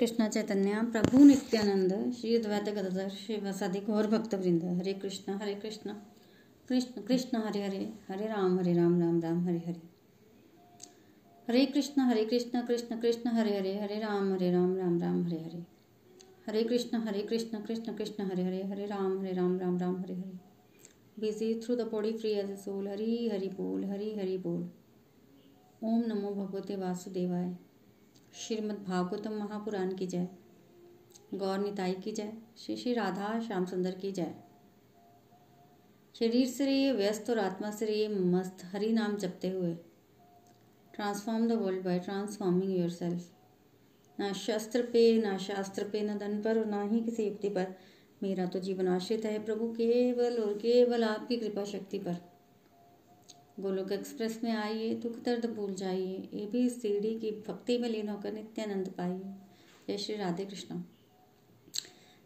कृष्ण चैतन्य, प्रभु नित्यानंद श्री द्वैत गदाधर श्री वसादि गौर भक्त वृंद Hare Krishna Hare Krishna Krishna Krishna, Hare Hare Hare Ram Hare Ram Ram Ram, Hare Hare. Hare Krishna Hare Krishna Krishna Krishna, Hare Hare Hare Ram Hare Ram Ram Ram, Hare Hare. Hare Krishna Hare Krishna Krishna Krishna, Hare Hare Hare Ram Hare Ram Ram Ram, Hare Hare. Busy through the body free as a soul Hari Hari बोल, हरि हरि बोल। ओम नमो भगवते वासुदेवाय। श्रीमद् भागवतम महापुराण की जय। गौर निताई की जय। श्री श्री राधा श्याम सुंदर की जय। शरीर से रहिए, व्यस्त और आत्मा से रहिए, मस्त हरि नाम जपते हुए। Transform the world by transforming yourself ना शस्त्र पे, ना शास्त्र पे, न धन पर और ना ही किसी युक्ति पर। मेरा तो जीवन आश्रित है प्रभु केवल और केवल आपकी कृपा शक्ति पर। गोलोक एक्सप्रेस में आइए, दुख दर्द भूल जाइए ए बी सी डी की भक्ति में लीन होकर नित्यानंद पाइए। जय श्री राधे कृष्ण।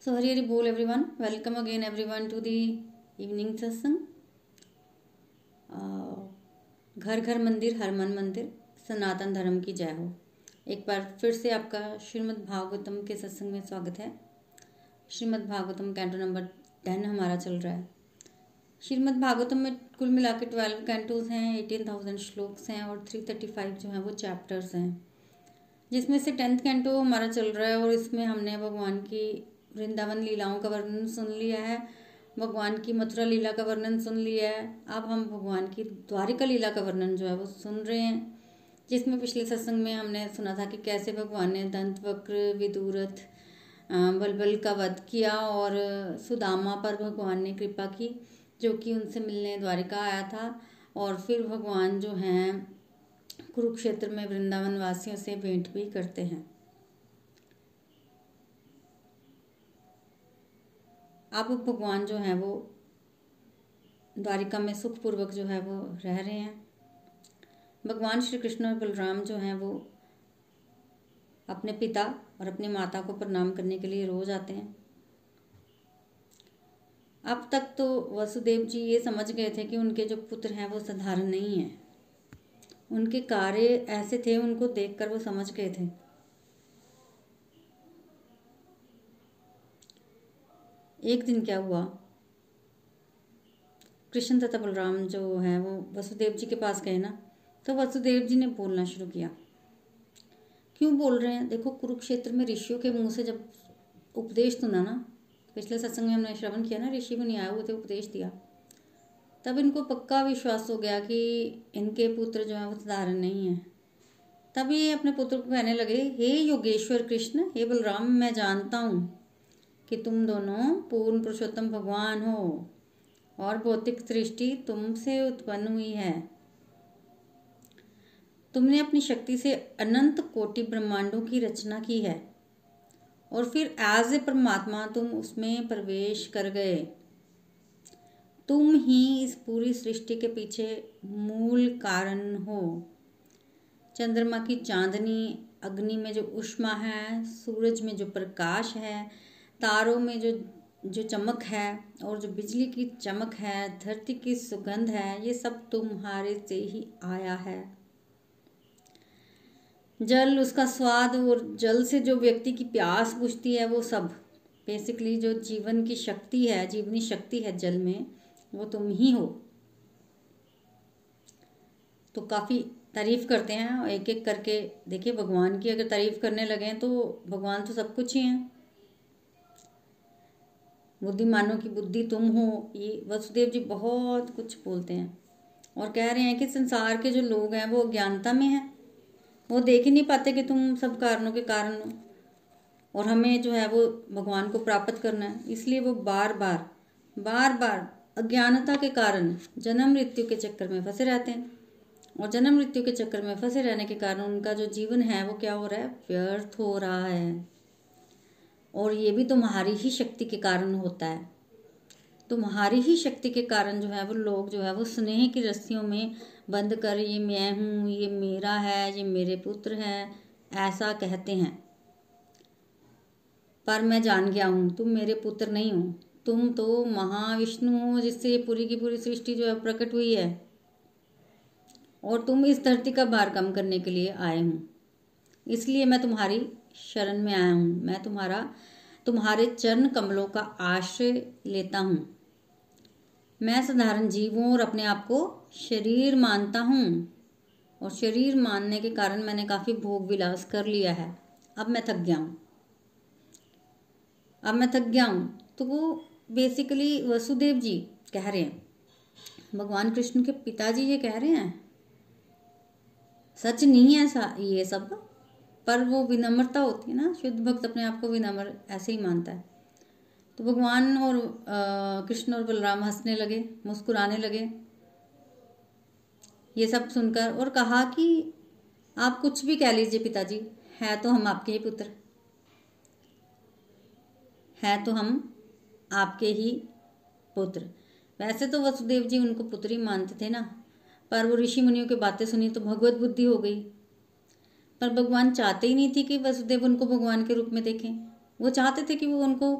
सो हरी हरी बोल everyone welcome again everyone to the evening satsang घर घर मंदिर हर मन मंदिर, सनातन धर्म की जय हो। एक बार फिर से आपका श्रीमद् भागवतम के सत्संग में स्वागत है। Shrimad Bhagavatam canto number ten हमारा चल रहा है। श्रीमद् भागवतम में कुल मिला के ट्वेल्व कैंटोज हैं, एटीन थाउज़ेंड श्लोक्स हैं और थ्री थर्टी फाइव जो हैं वो चैप्टर्स हैं। जिसमें से टेंथ कैंटो हमारा चल रहा है और इसमें हमने भगवान की वृंदावन लीलाओं का वर्णन सुन लिया है, भगवान की मथुरा लीला का वर्णन सुन लिया है, अब हम भगवान की द्वारिका लीला का वर्णन जो है वो सुन रहे हैं। जिसमें पिछले सत्संग में हमने सुना था कि कैसे भगवान ने दंत, वक्र, विदूरथ बलबल का वध किया और, सुदामा पर भगवान ने कृपा की। जो कि उनसे मिलने द्वारिका आया था और फिर भगवान जो हैं, कुरुक्षेत्र में वृंदावन वासियों से भेंट भी करते हैं। अब भगवान जो हैं, वो द्वारिका में सुखपूर्वक जो है, वो रह रहे हैं। भगवान श्री कृष्ण और बलराम जो हैं, वो अपने पिता और अपनी माता को प्रणाम करने के लिए रोज आते हैं। अब तक तो वसुदेव जी ये समझ गए थे कि उनके जो पुत्र हैं वो साधारण नहीं हैं। उनके कार्य ऐसे थे, उनको देखकर वो समझ गए थे। एक दिन क्या हुआ? कृष्ण तथा बलराम जो है वो वसुदेव जी के पास गए ना तो वसुदेव जी ने बोलना शुरू किया। क्यों बोल रहे हैं? देखो, कुरुक्षेत्र में ऋषियों के मुँह से जब उपदेश सुना ना पिछले सत्संग में हमने श्रवण किया ना, ऋषि मुनि आए हुए थे, उपदेश दिया। तब इनको पक्का विश्वास हो गया कि इनके पुत्र जो है वो साधारण नहीं है। तब ये अपने पुत्र को कहने लगे, हे योगेश्वर कृष्ण, हे बलराम, मैं जानता हूँ कि तुम दोनों पूर्ण पुरुषोत्तम भगवान हो और भौतिक सृष्टि तुमसे उत्पन्न हुई है। तुमने अपनी शक्ति से अनंत कोटि ब्रह्मांडों की रचना की है। और फिर एज ए परमात्मा तुम उसमें प्रवेश कर गए। तुम ही इस पूरी सृष्टि के पीछे मूल कारण हो। चंद्रमा की चांदनी, अग्नि में जो उष्मा है, सूरज में जो प्रकाश है, तारों में जो जो चमक है और जो बिजली की चमक है, धरती की सुगंध है, ये सब तुम्हारे से ही आया है। जल, उसका स्वाद और जल से जो व्यक्ति की प्यास बुझती है, वो सब। बेसिकली जो जीवन की शक्ति है, जीवनी शक्ति है जल में, वो तुम ही हो। तो काफ़ी तारीफ़ करते हैं एक एक करके, देखिए, भगवान की अगर तारीफ़ करने लगे तो भगवान तो सब कुछ ही हैं। बुद्धिमानों की बुद्धि तुम हो, ये वसुदेव जी बहुत कुछ बोलते हैं। और कह रहे हैं कि संसार के जो लोग हैं, वो अज्ञानता में हैं। वो देख ही नहीं पाते कि तुम सब कारणों के कारण हो। और हमें जो है वो भगवान को प्राप्त करना है। इसलिए वो बार बार बार बार अज्ञानता के कारण जन्म मृत्यु के चक्कर में फंसे रहते हैं। और जन्म मृत्यु के चक्कर में फंसे रहने के कारण उनका जो जीवन है वो क्या हो रहा है? व्यर्थ हो रहा है। और ये भी तुम्हारी ही शक्ति के कारण होता है। तुम्हारी ही शक्ति के कारण जो है वो लोग जो है वो स्नेह की रस्सियों में बंद कर, ये मैं हूँ, ये मेरा है, ये मेरे पुत्र है, ऐसा कहते हैं। पर मैं जान गया हूँ, तुम मेरे पुत्र नहीं हो। तुम तो महाविष्णु हो, जिससे पूरी की पूरी सृष्टि जो है प्रकट हुई है। और तुम इस धरती का भार कम करने के लिए आए हूँ। इसलिए मैं तुम्हारी शरण में आया हूँ। मैं तुम्हारा, तुम्हारे चरण कमलों का आश्रय लेता हूँ। मैं साधारण जीव हूँ और अपने आप को शरीर मानता हूँ। और शरीर मानने के कारण मैंने काफ़ी भोग विलास कर लिया है। अब मैं थक गया हूँ। अब मैं थक गया हूँ। तो वो बेसिकली वसुदेव जी कह रहे हैं। भगवान कृष्ण के पिताजी ये कह रहे हैं। सच नहीं है ये सब। पर वो विनम्रता होती है ना, शुद्ध भक्त अपने आप को विनम्र ऐसे ही मानता है। तो भगवान और कृष्ण और बलराम हंसने लगे, मुस्कुराने लगे। ये सब सुनकर और कहा कि आप कुछ भी कह लीजिए पिताजी, है तो हम आपके ही पुत्र। है तो हम आपके ही पुत्र। वैसे तो वसुदेव जी उनको पुत्र ही मानते थे ना, पर वो ऋषि मुनियों की बातें सुनी तो भगवत बुद्धि हो गई। पर भगवान चाहते ही नहीं थी कि वसुदेव उनको भगवान के रूप में देखें। वो चाहते थे कि वो उनको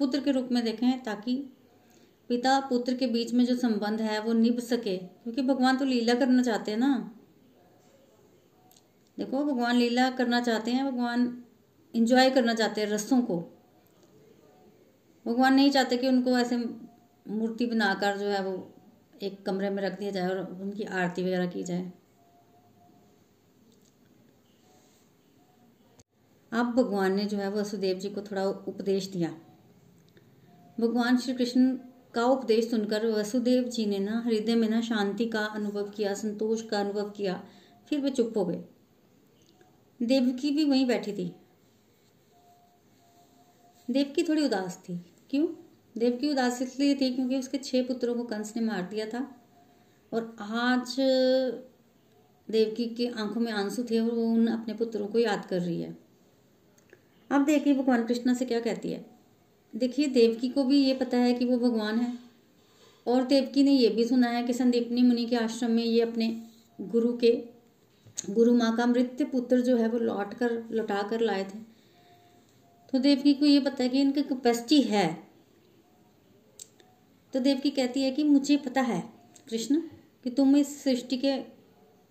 पुत्र के रूप में देखें ताकि पिता पुत्र के बीच में जो संबंध है वो निभ सके। क्योंकि भगवान तो लीला करना चाहते हैं ना। देखो, भगवान लीला करना चाहते हैं, भगवान इंजॉय करना चाहते हैं रसों को। भगवान नहीं चाहते कि उनको ऐसे मूर्ति बनाकर जो है वो एक कमरे में रख दिया जाए और उनकी आरती वगैरह की जाए। अब भगवान ने जो है वो वसुदेव जी को थोड़ा उपदेश दिया। भगवान श्री कृष्ण का उपदेश सुनकर वसुदेव जी ने ना हृदय में ना शांति का अनुभव किया, संतोष का अनुभव किया, फिर वे चुप हो गए। देवकी भी वहीं बैठी थी। देवकी थोड़ी उदास थी। क्यों? देवकी उदास इसलिए थी क्योंकि उसके छह पुत्रों को कंस ने मार दिया था और आज देवकी के आँखों में आँसू थे और वो उन अपने पुत्रों को याद कर रही है। अब देखिए भगवान कृष्णा से क्या कहती है। देखिए, देवकी को भी ये पता है कि वो भगवान है। और देवकी ने ये भी सुना है कि संदीपनी मुनि के आश्रम में ये अपने गुरु के, गुरु माँ का मृत्यु पुत्र जो है वो लौट कर लौटा कर लाए थे। तो देवकी को ये पता है कि इनकी कैपेसिटी है। तो देवकी कहती है कि मुझे पता है, कृष्ण, कि तुम इस सृष्टि के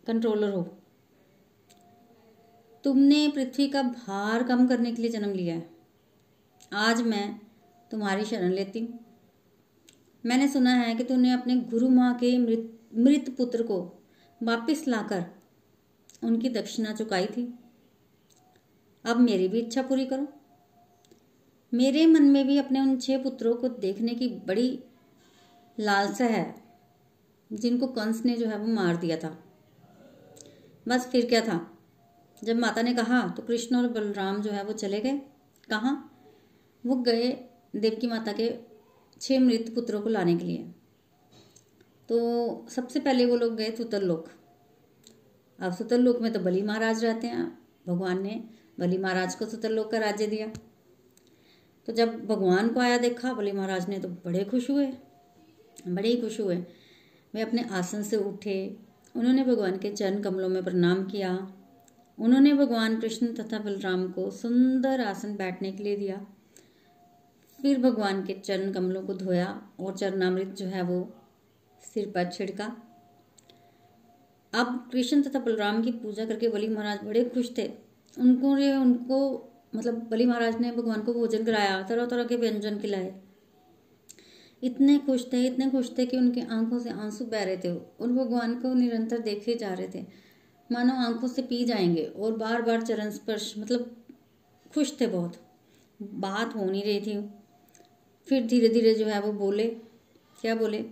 कंट्रोलर हो। तुमने पृथ्वी का भार कम करने के लिए जन्म लिया है। आज मैं तुम्हारी शरण लेती। हूँ मैंने सुना है कि तुमने अपने गुरु माँ के मृत मृत पुत्र को वापस लाकर उनकी दक्षिणा चुकाई थी। अब मेरी भी इच्छा पूरी करो। मेरे मन में भी अपने उन छह पुत्रों को देखने की बड़ी लालसा है, जिनको कंस ने जो है वो मार दिया था। बस फिर क्या था? जब माता ने कहा तो कृष्ण और बलराम जो है वो चले गए। कहाँ? वो गए देवकी माता के छह मृत पुत्रों को लाने के लिए। तो सबसे पहले वो लोग गए सुतर लोक अब सुतर लोक में तो बलि महाराज रहते हैं। भगवान ने बलि महाराज को सुतर लोक का राज्य दिया। तो जब भगवान को आया देखा, बलि महाराज ने तो बड़े खुश हुए। बड़े ही खुश हुए। वे अपने आसन से उठे। उन्होंने भगवान के चरण कमलों में प्रणाम किया। उन्होंने भगवान कृष्ण तथा बलराम को सुंदर आसन बैठने के लिए दिया। फिर भगवान के चरण कमलों को धोया और चरणामृत जो है वो सिर पर छिड़का। अब कृष्ण तथा बलराम की पूजा करके बलि महाराज बड़े खुश थे। उनको उनको मतलब बलि महाराज ने भगवान को भोजन कराया तरह तरह के व्यंजन खिलाए। इतने खुश थे, इतने खुश थे कि उनकी आँखों से आँसू बह रहे थे। और भगवान को निरंतर देखे जा रहे थे। मानो आँखों से पी जाएँगे और बार बार चरण स्पर्श मतलब खुश थे बहुत। बात हो नहीं रही थी। फिर धीरे धीरे जो है वो बोले। क्या बोले?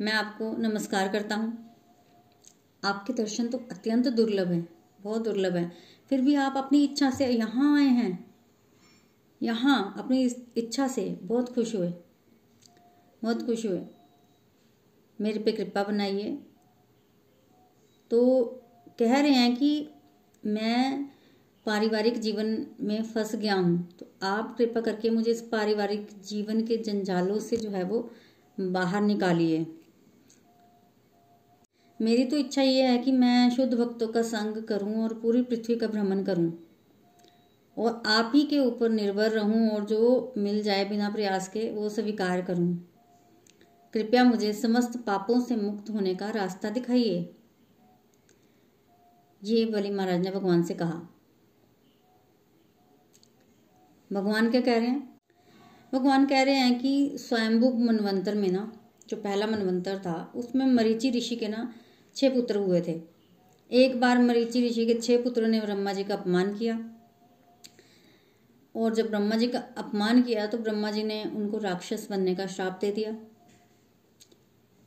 मैं आपको नमस्कार करता हूँ। आपके दर्शन तो अत्यंत दुर्लभ हैं, बहुत दुर्लभ हैं। फिर भी आप अपनी इच्छा से यहाँ आए हैं। यहाँ, अपनी इच्छा से बहुत खुश हुए। बहुत खुश हुए। मेरे पे कृपा बनाइए। तो कह रहे हैं कि मैं पारिवारिक जीवन में फंस गया हूँ। तो आप कृपा करके मुझे इस पारिवारिक जीवन के जंजालों से जो है वो बाहर निकालिए। मेरी तो इच्छा ये है कि मैं शुद्ध भक्तों का संग करूँ और पूरी पृथ्वी का भ्रमण करूँ। और आप ही के ऊपर निर्भर रहूँ और जो मिल जाए बिना प्रयास के, वो स्वीकार करूँ। कृपया मुझे समस्त पापों से मुक्त होने का रास्ता दिखाइए। ये बलि महाराज ने भगवान से कहा। भगवान क्या कह रहे हैं? भगवान कह रहे हैं कि स्वयंभू मनवंतर में ना, जो पहला मनवंतर था, उसमें मरीचि ऋषि के ना छह पुत्र हुए थे। एक बार मरीचि ऋषि के छह पुत्रों ने ब्रह्मा जी का अपमान किया। और जब ब्रह्मा जी का अपमान किया तो ब्रह्मा जी ने उनको राक्षस बनने का श्राप दे दिया।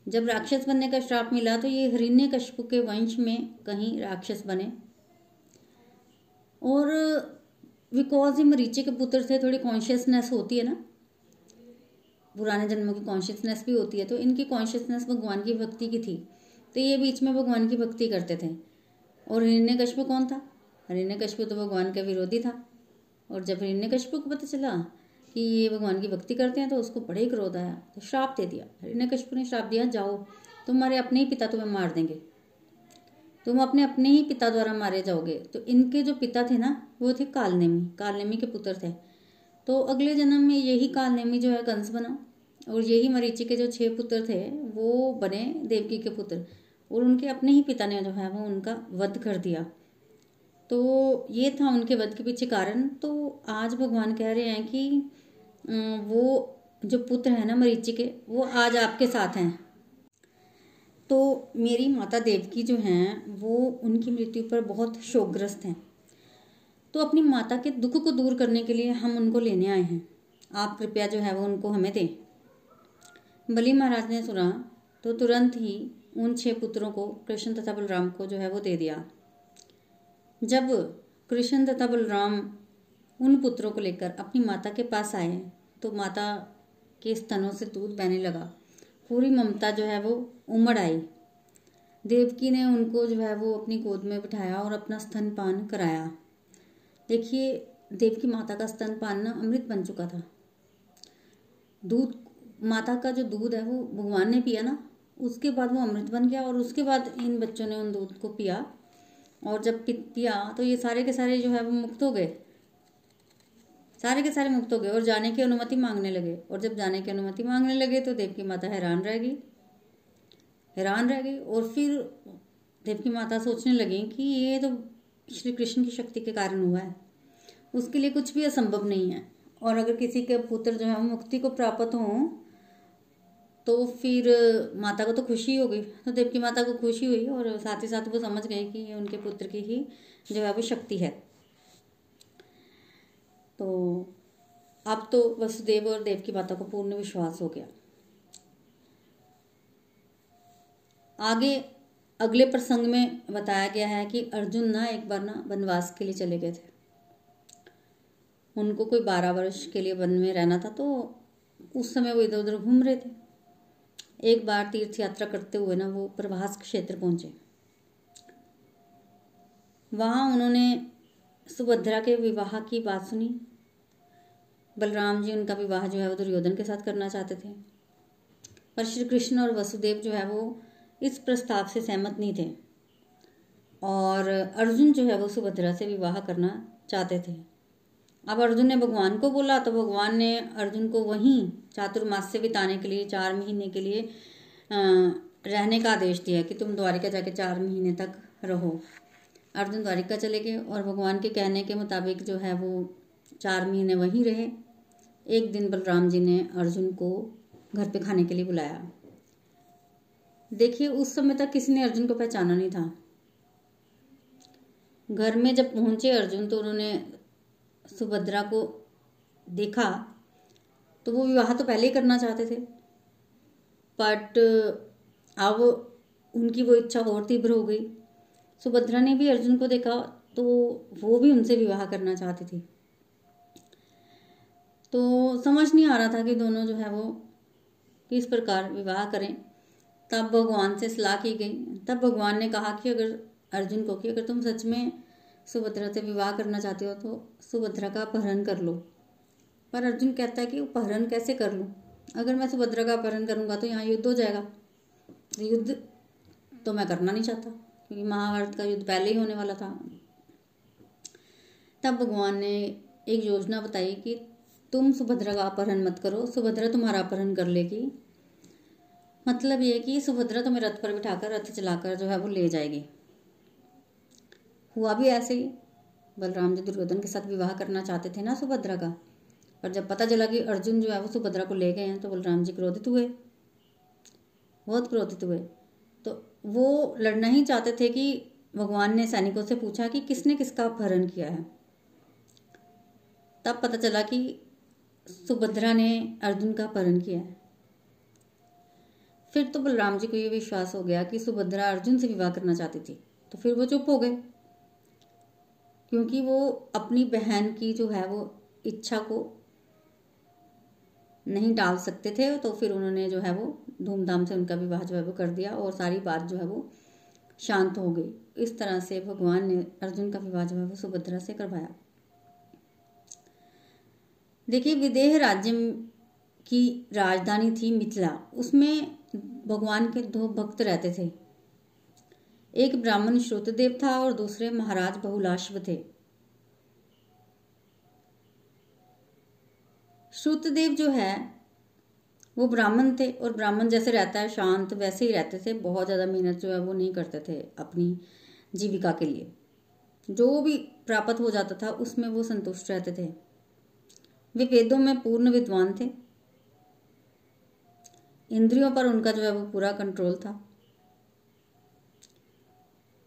जब राक्षस बनने का श्राप मिला तो ये हरिण्य कश्यप के वंश में कहीं राक्षस बने। और बिकॉज़ ये मरीचे के पुत्र थे थोड़ी कॉन्शियसनेस होती है ना, पुराने जन्मों की कॉन्शियसनेस भी होती है तो इनकी कॉन्शियसनेस भगवान की भक्ति की थी। तो ये बीच में भगवान की भक्ति करते थे। और हिरण्य कौन था? हिरण्य तो भगवान का विरोधी था। और जब हिरण्य को पता चला कि ये भगवान की भक्ति करते हैं तो उसको बड़े ही क्रोध आया तो श्राप दे दिया। हिरण्य ने श्राप दिया, जाओ, तुम्हारे अपने ही पिता तुम्हें मार देंगे। तुम अपने अपने ही पिता द्वारा मारे जाओगे। तो इनके जो पिता थे ना, वो थे कालनेमी। कालनेमी के पुत्र थे। तो अगले जन्म में यही कालनेमी जो है, कंस बना। और यही मरीचि के जो छह पुत्र थे, वो बने देवकी के पुत्र। और उनके अपने ही पिता ने जो है, वो उनका वध कर दिया। तो ये था उनके वध के पीछे कारण। तो आज भगवान कह रहे हैं कि वो जो पुत्र है ना मरीचि के, वो आज आपके साथ हैं। तो मेरी माता देवकी जो हैं, वो उनकी मृत्यु पर बहुत शोकग्रस्त हैं। तो अपनी माता के दुख को दूर करने के लिए हम उनको लेने आए हैं। आप कृपया जो है वो उनको हमें दें। बलि महाराज ने सुना तो तुरंत ही उन छह पुत्रों को कृष्ण तथा बलराम को जो है वो दे दिया। जब कृष्ण तथा बलराम उन पुत्रों को लेकर अपनी माता के पास आए तो माता के स्तनों से दूध बहने लगा। पूरी ममता जो है वो उमड़ आई। देवकी ने उनको जो है वो अपनी गोद में बिठाया और अपना स्तनपान कराया। देखिए, देवकी माता का स्तनपान ना अमृत बन चुका था। दूध, माता का जो दूध है वो भगवान ने पिया ना, उसके बाद वो अमृत बन गया और उसके बाद इन बच्चों ने उन दूध को पिया। और जब पिया तो ये सारे के सारे जो है वो मुक्त हो गए। सारे के सारे मुक्त हो गए और जाने की अनुमति मांगने लगे। और जब जाने की अनुमति मांगने लगे तो देव की माता हैरान रह गई। हैरान रह गई और फिर देव की माता सोचने लगी कि ये तो श्री कृष्ण की शक्ति के कारण हुआ है। उसके लिए कुछ भी असंभव नहीं है। और अगर किसी के पुत्र जो है, मुक्ति को प्राप्त हो तो फिर माता को तो खुशी हो गई। तो देव की माता को खुशी हुई और साथ ही साथ वो समझ गए कि ये उनके पुत्र की ही जो है वो शक्ति है। तो अब तो वसुदेव और देव की माता को पूर्ण विश्वास हो गया। आगे अगले प्रसंग में बताया गया है कि अर्जुन ना एक बार ना वनवास के लिए चले गए थे। उनको कोई बारह वर्ष के लिए वन में रहना था तो उस समय वो इधर उधर घूम रहे थे। एक बार तीर्थ यात्रा करते हुए ना वो प्रभास क्षेत्र पहुँचे। वहाँ उन्होंने सुभद्रा के विवाह की बात सुनी। बलराम जी उनका विवाह जो है वो दुर्योधन के साथ करना चाहते थे। पर श्री कृष्ण और वसुदेव जो है वो इस प्रस्ताव से सहमत नहीं थे। और अर्जुन जो है वो सुभद्रा से विवाह करना चाहते थे। अब अर्जुन ने भगवान को बोला तो भगवान ने अर्जुन को वहीं चातुर्मास से बिताने के लिए, चार महीने के लिए रहने का आदेश दिया कि तुम द्वारिका जाके चार महीने तक रहो। अर्जुन द्वारिका चले गए और भगवान के कहने के मुताबिक जो है वो चार महीने वहीं रहे। एक दिन बलराम जी ने अर्जुन को घर पे खाने के लिए बुलाया। देखिए, उस समय तक किसी ने अर्जुन को पहचाना नहीं था। घर में जब पहुँचे अर्जुन तो उन्होंने सुभद्रा को देखा तो वो विवाह तो पहले ही करना चाहते थे। बट अब उनकी वो इच्छा और तीव्र हो गई। सुभद्रा ने भी अर्जुन को देखा तो वो भी उनसे विवाह करना चाहती थी। तो समझ नहीं आ रहा था कि दोनों जो है वो किस प्रकार विवाह करें। तब भगवान से सलाह की गई। तब भगवान ने कहा कि अगर अर्जुन को कि अगर तुम सच में सुभद्रा से विवाह करना चाहते हो तो सुभद्रा का अपहरण कर लो। पर अर्जुन कहता है कि अपहरण कैसे कर लूँ? अगर मैं सुभद्रा का अपहरण करूँगा तो यहाँ युद्ध हो जाएगा। युद्ध तो मैं करना नहीं चाहता, क्योंकि महाभारत का युद्ध पहले ही होने वाला था। तब भगवान ने एक योजना बताई कि तुम सुभद्रा का अपहरण मत करो, सुभद्रा तुम्हारा अपहरण कर लेगी। मतलब ये कि सुभद्रा तुम्हें रथ पर बिठाकर, रथ चलाकर जो है वो ले जाएगी। हुआ भी ऐसे ही। बलराम जी दुर्योधन के साथ विवाह करना चाहते थे ना सुभद्रा का। पर जब पता चला कि अर्जुन जो है वो सुभद्रा को ले गए हैं तो बलराम जी क्रोधित हुए। बहुत क्रोधित हुए। तो वो लड़ना ही चाहते थे कि भगवान ने सैनिकों से पूछा कि किसने किसका अपहरण किया है। तब पता चला कि सुभद्रा ने अर्जुन का अपहरण किया है। फिर तो बलराम जी को ये विश्वास हो गया कि सुभद्रा अर्जुन से विवाह करना चाहती थी तो फिर वो चुप हो गए। क्योंकि वो अपनी बहन की जो है वो इच्छा को नहीं डाल सकते थे तो फिर उन्होंने जो है वो धूमधाम से उनका विवाह जो है वो कर दिया और सारी बात जो है वो शांत हो गई। इस तरह से भगवान ने अर्जुन का विवाह जो है वो सुभद्रा से करवाया। देखिए, विदेह राज्य की राजधानी थी मिथिला। उसमें भगवान के दो भक्त रहते थे। एक ब्राह्मण श्रुतदेव था और दूसरे महाराज बहुलाश्व थे। श्रुतदेव जो है, वो ब्राह्मण थे और ब्राह्मण जैसे रहता है, शांत वैसे ही रहते थे। बहुत ज़्यादा मेहनत जो है, वो नहीं करते थे अपनी जीविका के लिए। जो भी प्राप्त हो जाता था, उसमें वो संतुष्ट रहते थे। वे वेदों में पूर्ण विद्वान थे। इंद्रियों पर उनका जो है वो पूरा कंट्रोल था।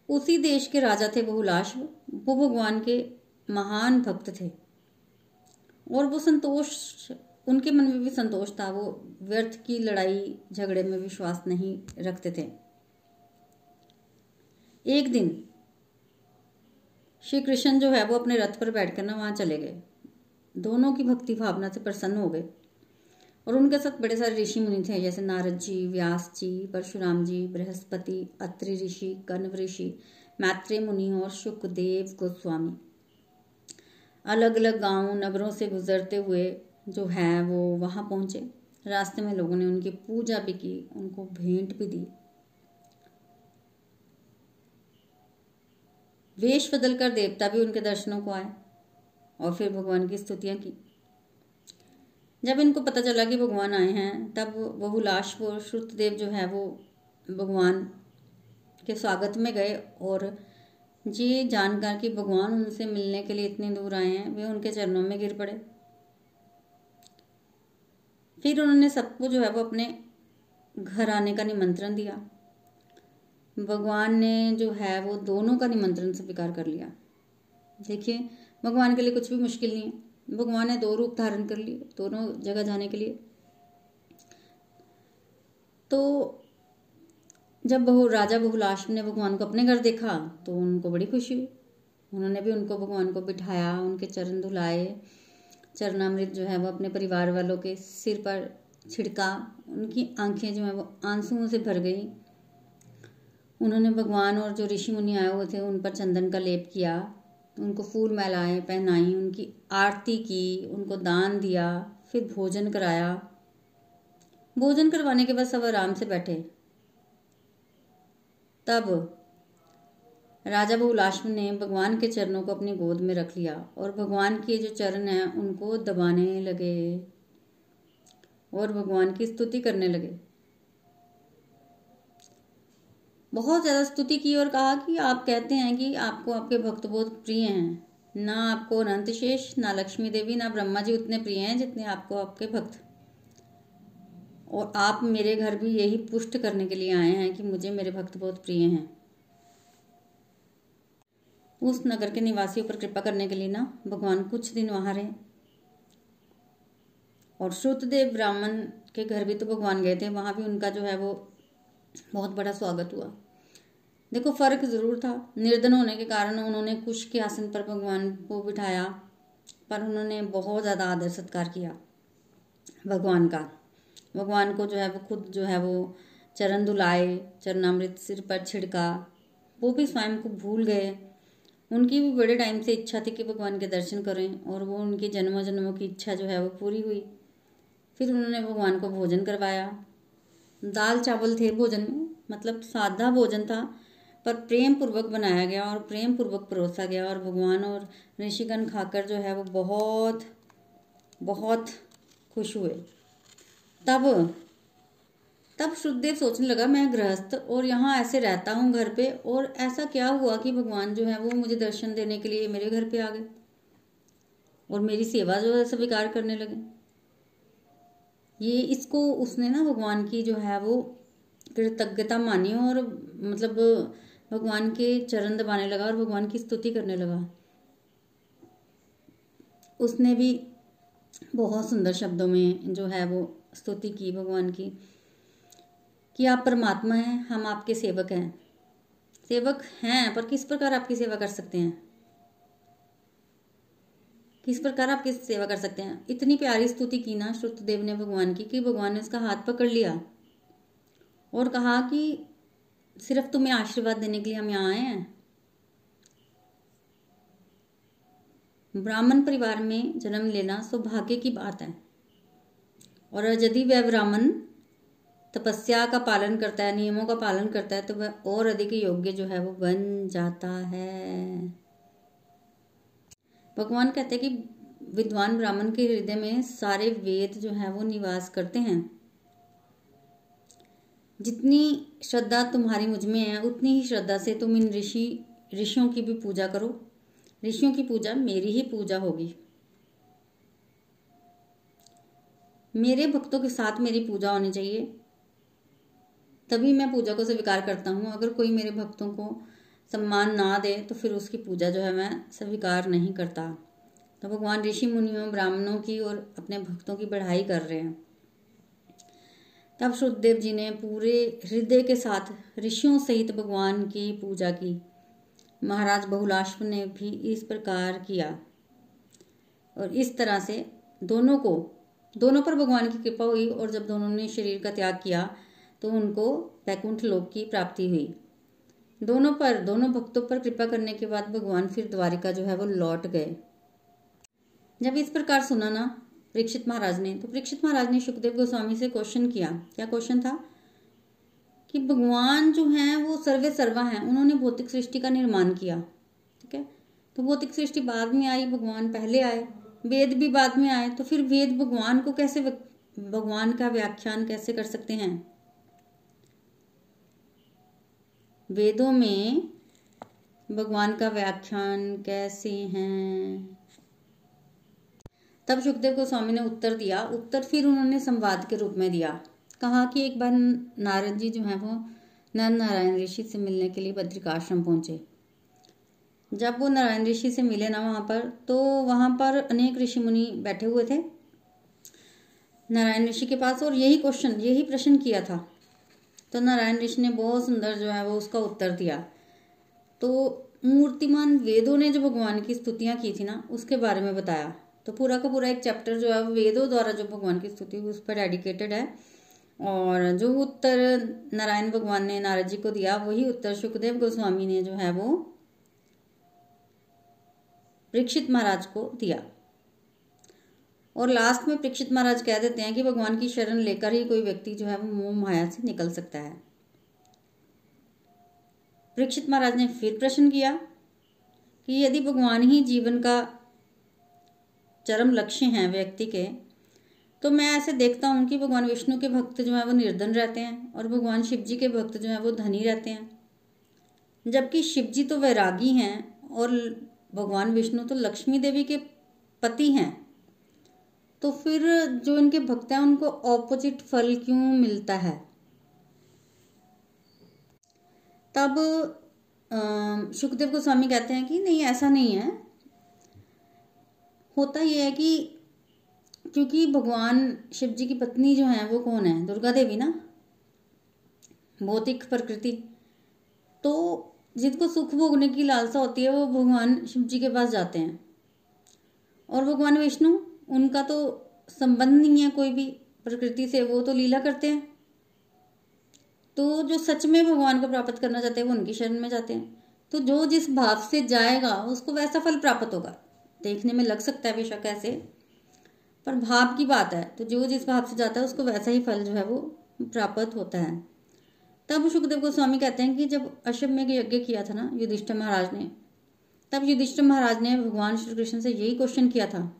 उसी देश के राजा थे बहुलाश वो भगवान के महान भक्त थे। और वो संतोष, उनके मन में भी संतोष था, वो व्यर्थ की लड़ाई, झगड़े में विश्वास नहीं रखते थे। एक दिन, श्री कृष्ण जो है वो अपने रथ पर बैठकर ना वहाँ चले गए। दोनों की भक्ति भावना से प्रसन्न हो गए। और उनके साथ बड़े सारे ऋषि मुनि थे, जैसे नारद जी, व्यास जी, परशुराम जी, बृहस्पति, अत्रि ऋषि कन्व ऋषि मैत्रेय मुनि और सुखदेव गोस्वामी। अलग अलग गाँव नगरों से गुजरते हुए जो है, वो वहाँ पहुँचे। रास्ते में लोगों ने उनकी पूजा भी की, उनको भेंट भी दी। वेश बदलकर देवता भी उनके दर्शनों को आए और फिर भगवान की स्तुतियाँ की। जब इनको पता चला कि भगवान आए हैं, तब बहुलाश वो श्रुतदेव जो है, वो भगवान के स्वागत में गए और ये जानकर कि भगवान उनसे मिलने के लिए इतनी दूर आए हैं, वे उनके चरणों में गिर पड़े। फिर उन्होंने सबको जो है, वो अपने घर आने का निमंत्रण दिया। भगवान ने जो है, वो दोनों का निमंत्रण स्वीकार कर लिया। देखिए, भगवान के लिए कुछ भी मुश्किल नहीं है। भगवान ने दो रूप धारण कर लिए, दोनों जगह जाने के लिए। तो जब बहु, राजा बहुलाश ने भगवान को अपने घर देखा तो उनको बड़ी खुशी हुई। उन्होंने भी उनको भगवान को बिठाया, उनके चरण धुलाए, चरणामृत जो है वो अपने परिवार वालों के सिर पर छिड़का, उनकी आँखें जो है वो आंसुओं से भर गई। उन्होंने भगवान और जो ऋषि मुनि आए हुए थे, उन पर चंदन का लेप किया। उनको फूल मैलाए पहनाई, उनकी आरती की, उनको दान दिया, फिर भोजन कराया। भोजन करवाने के बाद सब आराम से बैठे। तब राजा बहुलाश्व ने भगवान के चरणों को अपनी गोद में रख लिया और भगवान के जो चरण हैं, उनको दबाने लगे और भगवान की स्तुति करने लगे। बहुत ज़्यादा स्तुति की और कहा कि आप कहते हैं कि आपको आपके भक्त बहुत प्रिय हैं। ना आपको अनंत शेष ना लक्ष्मी देवी, ना ब्रह्मा जी उतने प्रिय हैं जितने आपको आपके भक्त। और आप मेरे घर भी यही पुष्ट करने के लिए आए हैं कि मुझे मेरे भक्त बहुत प्रिय हैं। उस नगर के निवासियों पर कृपा करने के लिए ना भगवान कुछ दिन वहाँ रहे। और श्रुतदेव ब्राह्मण के घर भी तो भगवान गए थे, वहाँ भी उनका जो है वो बहुत बड़ा स्वागत हुआ। देखो, फ़र्क ज़रूर था। निर्धन होने के कारण उन्होंने कुश के आसन पर भगवान को बिठाया, पर उन्होंने बहुत ज़्यादा आदर सत्कार किया भगवान का। भगवान को जो है, वो खुद जो है, वो चरण धुलाए, चरणामृत सिर पर छिड़का। वो भी स्वयं को भूल गए। उनकी भी बड़े टाइम से इच्छा थी कि भगवान के दर्शन करें, और वो उनकी जन्मों जन्मों की इच्छा जो है, वो पूरी हुई। फिर उन्होंने भगवान को भोजन करवाया। दाल चावल थे भोजन में मतलब सादा भोजन था, पर प्रेम पूर्वक बनाया गया और प्रेम पूर्वक परोसा गया और भगवान और ऋषिगण खाकर जो है वो बहुत बहुत खुश हुए। तब तब शुद्धदेव सोचने लगा, मैं गृहस्थ और यहाँ ऐसे रहता हूँ घर पे और ऐसा क्या हुआ कि भगवान जो है वो मुझे दर्शन देने के लिए मेरे घर पे आ गए और मेरी सेवा जो है स्वीकार करने लगे? ये इसको उसने ना भगवान की जो है वो कृतज्ञता मानी और मतलब भगवान के चरण दबाने लगा और भगवान की स्तुति करने लगा। उसने भी बहुत सुंदर शब्दों में जो है वो स्तुति की भगवान की कि आप परमात्मा हैं, हम आपके सेवक हैं। सेवक हैं, पर किस प्रकार आपकी सेवा कर सकते हैं? किस प्रकार आपकी सेवा कर सकते हैं? इतनी प्यारी स्तुति की ना श्रुतदेव ने भगवान की कि भगवान ने उसका हाथ पकड़ लिया और कहा कि सिर्फ़ तुम्हें आशीर्वाद देने के लिए हम यहाँ आए हैं। ब्राह्मण परिवार में जन्म लेना सौभाग्य की बात है। और यदि वह ब्राह्मण तपस्या का पालन करता है, नियमों का पालन करता है तो वह और अधिक योग्य जो है वो बन जाता है। भगवान कहते हैं कि विद्वान ब्राह्मण के हृदय में सारे वेद जो है वो निवास करते हैं। जितनी श्रद्धा तुम्हारी मुझमें है, उतनी ही श्रद्धा से तुम इन ऋषि, ऋषियों की भी पूजा करो। ऋषियों की पूजा मेरी ही पूजा होगी। मेरे भक्तों के साथ मेरी पूजा होनी चाहिए। तभी मैं पूजा को स्वीकार करता हूँ। अगर कोई मेरे भक्तों को सम्मान ना दे तो फिर उसकी पूजा जो है मैं स्वीकार नहीं करता। तो भगवान ऋषि मुनियों ब्राह्मणों की और अपने भक्तों की बढ़ाई कर रहे हैं। तब शुद्धदेव जी ने पूरे हृदय के साथ ऋषियों सहित भगवान की पूजा की। महाराज बहुलाश्व ने भी इस प्रकार किया। और इस तरह से दोनों को, दोनों पर भगवान की कृपा हुई और जब दोनों ने शरीर का त्याग किया तो उनको वैकुंठ लोक की प्राप्ति हुई। दोनों पर, दोनों भक्तों पर कृपा करने के बाद भगवान फिर द्वारिका जो है वो लौट गए। जब इस प्रकार सुना ना परीक्षित महाराज ने तो परीक्षित महाराज ने सुखदेव गोस्वामी से क्वेश्चन किया। क्या क्वेश्चन था? कि भगवान जो हैं वो सर्वे सर्वा हैं, उन्होंने भौतिक सृष्टि का निर्माण किया। ठीक है? तो भौतिक सृष्टि बाद में आई, भगवान पहले आए। वेद भी बाद में आए तो फिर वेद भगवान को कैसे भगवान का व्याख्यान कैसे कर सकते हैं? वेदों में भगवान का व्याख्यान कैसे हैं? तब सुखदेव गोस्वामी ने उत्तर दिया। उत्तर फिर उन्होंने संवाद के रूप में दिया। कहा कि एक बार नारद जी जो है वो नर नारायण ऋषि से मिलने के लिए बद्रिकाश्रम पहुँचे। जब वो नारायण ऋषि से मिले ना वहाँ पर तो वहाँ पर अनेक ऋषि मुनि बैठे हुए थे। नारायण ऋषि के पास और यही क्वेश्चन यही प्रश्न किया था। तो नारायण ऋषि ने बहुत सुंदर जो है वो उसका उत्तर दिया। तो मूर्तिमान वेदों ने जो भगवान की स्तुतियाँ की थी ना, उसके बारे में बताया। तो पूरा का पूरा एक चैप्टर जो है, वेदों द्वारा जो भगवान की स्तुति उस पर डेडिकेटेड है। और जो उत्तर नारायण भगवान ने, नारद जी को दिया, वही उत्तर सुखदेव गोस्वामी ने जो है वो परीक्षित महाराज को दिया। और लास्ट में परीक्षित महाराज कह देते हैं कि भगवान की शरण लेकर ही कोई व्यक्ति जो है वो मोह माया से निकल सकता है। परीक्षित महाराज ने फिर प्रश्न किया कि यदि भगवान ही जीवन का चरम लक्ष्य हैं व्यक्ति के तो मैं ऐसे देखता हूँ कि भगवान विष्णु के भक्त जो है वो निर्धन रहते हैं और भगवान शिव जी के भक्त जो है वो धनी रहते हैं। जबकि शिव जी तो वैरागी हैं और भगवान विष्णु तो लक्ष्मी देवी के पति हैं। तो फिर जो इनके भक्त हैं, उनको ऑपोजिट फल क्यों मिलता है? तब सुखदेव गोस्वामी कहते हैं कि नहीं, ऐसा नहीं है। होता यह है कि क्योंकि भगवान शिव जी की पत्नी जो है, वो कौन है? दुर्गा देवी ना? भौतिक प्रकृति। तो जिनको सुख भोगने की लालसा होती है, वो भगवान शिव जी के पास जाते हैं। और भगवान विष्णु? उनका तो संबंध नहीं है कोई भी प्रकृति से, वो तो लीला करते हैं। तो जो सच में भगवान को प्राप्त करना चाहते हैं, वो उनकी शरण में जाते हैं। तो जो जिस भाव से जाएगा, उसको वैसा फल प्राप्त होगा। देखने में लग सकता है बेशक ऐसे, पर भाव की बात है। तो जो जिस भाव से जाता है, उसको वैसा ही फल जो है वो प्राप्त होता है। तब सुखदेव गोस्वामी कहते हैं कि जब अश्वमेघ यज्ञ किया था ना, युधिष्ठिर महाराज ने, तब युधिष्ठिर महाराज ने भगवान श्री कृष्ण से यही क्वेश्चन किया था।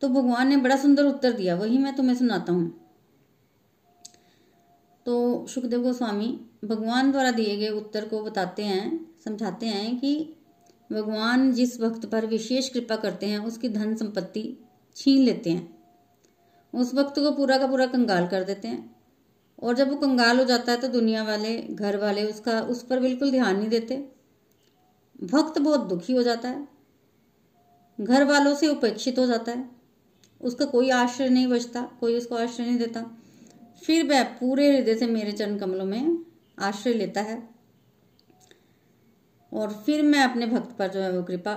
तो भगवान ने बड़ा सुंदर उत्तर दिया, वही मैं तुम्हें सुनाता हूँ। तो सुखदेव गोस्वामी भगवान द्वारा दिए गए उत्तर को बताते हैं, समझाते हैं कि भगवान जिस वक्त पर विशेष कृपा करते हैं, उसकी धन संपत्ति छीन लेते हैं। उस वक्त को पूरा का पूरा कंगाल कर देते हैं। और जब वो कंगाल हो जाता है तो दुनिया वाले, घर वाले उसका, उस पर बिल्कुल ध्यान नहीं देते। भक्त बहुत दुखी हो जाता है। घर वालों से उपेक्षित हो जाता है। उसका कोई आश्रय नहीं बचता, कोई उसको आश्रय नहीं देता। फिर वह पूरे हृदय से मेरे चरण कमलों में आश्रय लेता है। और फिर मैं अपने भक्त पर जो है वो कृपा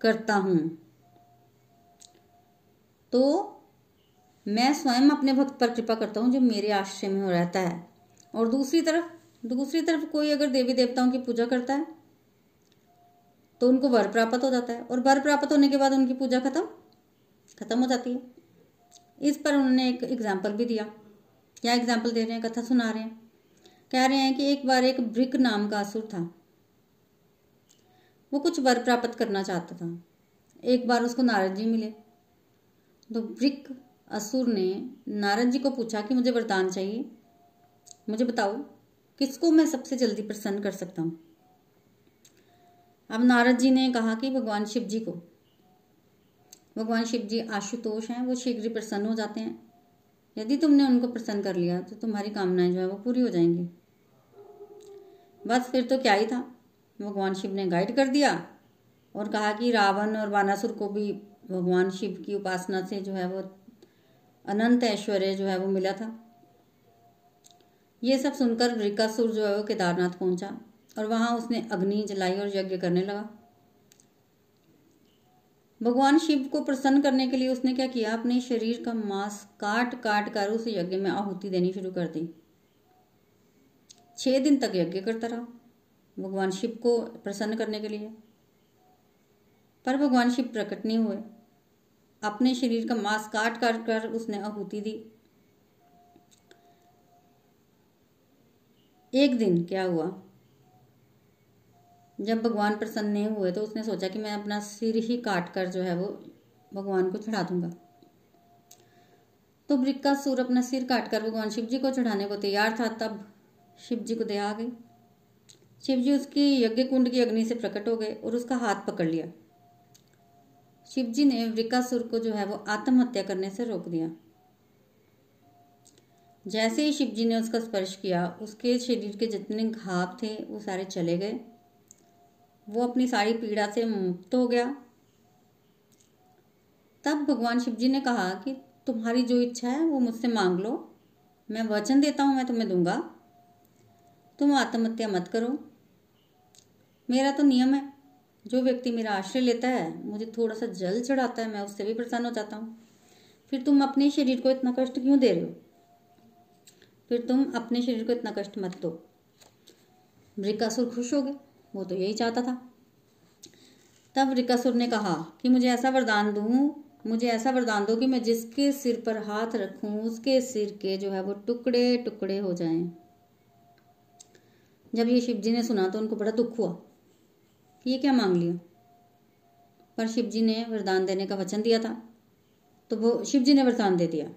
करता हूँ। तो मैं स्वयं अपने भक्त पर कृपा करता हूँ जो मेरे आश्रय में हो रहता है। और दूसरी तरफ़ दूसरी तरफ़ कोई अगर देवी देवताओं की पूजा करता है तो उनको वर प्राप्त हो जाता है। और वर प्राप्त होने के बाद उनकी पूजा खत्म खत्म हो जाती है। इस पर उन्होंने एक एग्ज़ाम्पल भी दिया। क्या एग्ज़ाम्पल दे रहे हैं? कथा सुना रहे हैं। कह रहे हैं कि एक बार एक ब्रिक नाम का असुर था। वो कुछ वर प्राप्त करना चाहता था। एक बार उसको नारद जी मिले। तो ब्रिक असुर ने नारद जी को पूछा कि मुझे वरदान चाहिए। मुझे बताओ, किसको मैं सबसे जल्दी प्रसन्न कर सकता हूँ? अब नारद जी ने कहा कि भगवान शिव जी को, भगवान शिव जी आशुतोष हैं, वो शीघ्र प्रसन्न हो जाते हैं। यदि तुमने उनको प्रसन्न कर लिया तो तुम्हारी कामनाएँ जो है वो पूरी हो जाएँगी। बस फिर तो क्या ही था। भगवान शिव ने गाइड कर दिया और कहा कि रावण और बानासुर को भी भगवान शिव की उपासना से जो है वो अनंत ऐश्वर्य जो है वो मिला था। ये सब सुनकर वृकासुर जो है वो केदारनाथ पहुँचा। और वहाँ उसने अग्नि जलाई और यज्ञ करने लगा। भगवान शिव को प्रसन्न करने के लिए उसने क्या किया? अपने शरीर का मांस काट काट कर उस यज्ञ में आहुति देनी शुरू कर दी। छह दिन तक यज्ञ करता रहा भगवान शिव को प्रसन्न करने के लिए। पर भगवान शिव प्रकट नहीं हुए। अपने शरीर का मांस काट काट कर उसने आहुति दी। एक दिन क्या हुआ? जब भगवान प्रसन्न नहीं हुए तो उसने सोचा कि मैं अपना सिर ही काट कर जो है वो भगवान को चढ़ा दूँगा। तो ब्रिक्का सुर अपना सिर काट कर भगवान शिव जी को चढ़ाने को तैयार था, तब शिव जी को दया आ गई। शिव जी उसकी यज्ञ कुंड की अग्नि से प्रकट हो गए और उसका हाथ पकड़ लिया। शिव जी ने वृकासुर को जो है वो आत्महत्या करने से रोक दिया। जैसे ही शिव जी ने उसका स्पर्श किया, उसके शरीर के जितने घाव थे, वो सारे चले गए। वो अपनी सारी पीड़ा से मुक्त हो गया। तब भगवान शिव जी ने कहा कि तुम्हारी जो इच्छा है, वो मुझसे मांग लो। मैं वचन देता हूँ, मैं तुम्हें दूँगा। तुम आत्महत्या मत करो। मेरा तो नियम है। जो व्यक्ति मेरा आश्रय लेता है, मुझे थोड़ा सा जल चढ़ाता है, मैं उससे भी प्रसन्न हो जाता हूँ। फिर तुम अपने शरीर को इतना कष्ट क्यों दे रहे हो? फिर तुम अपने शरीर को इतना कष्ट मत दो। मृकासुर खुश हो गए। वो तो यही चाहता था। तब रिकासुर ने कहा कि मुझे ऐसा वरदान दूँ, मुझे ऐसा वरदान दो कि मैं जिसके सिर पर हाथ रखूँ, उसके सिर के जो है वो टुकड़े टुकड़े हो जाएँ। जब ये शिव जी ने सुना तो उनको बड़ा दुख हुआ। कि ये क्या मांग लिया? पर शिव जी ने वरदान देने का वचन दिया था। तो वो शिव जी ने वरदान दे दिया।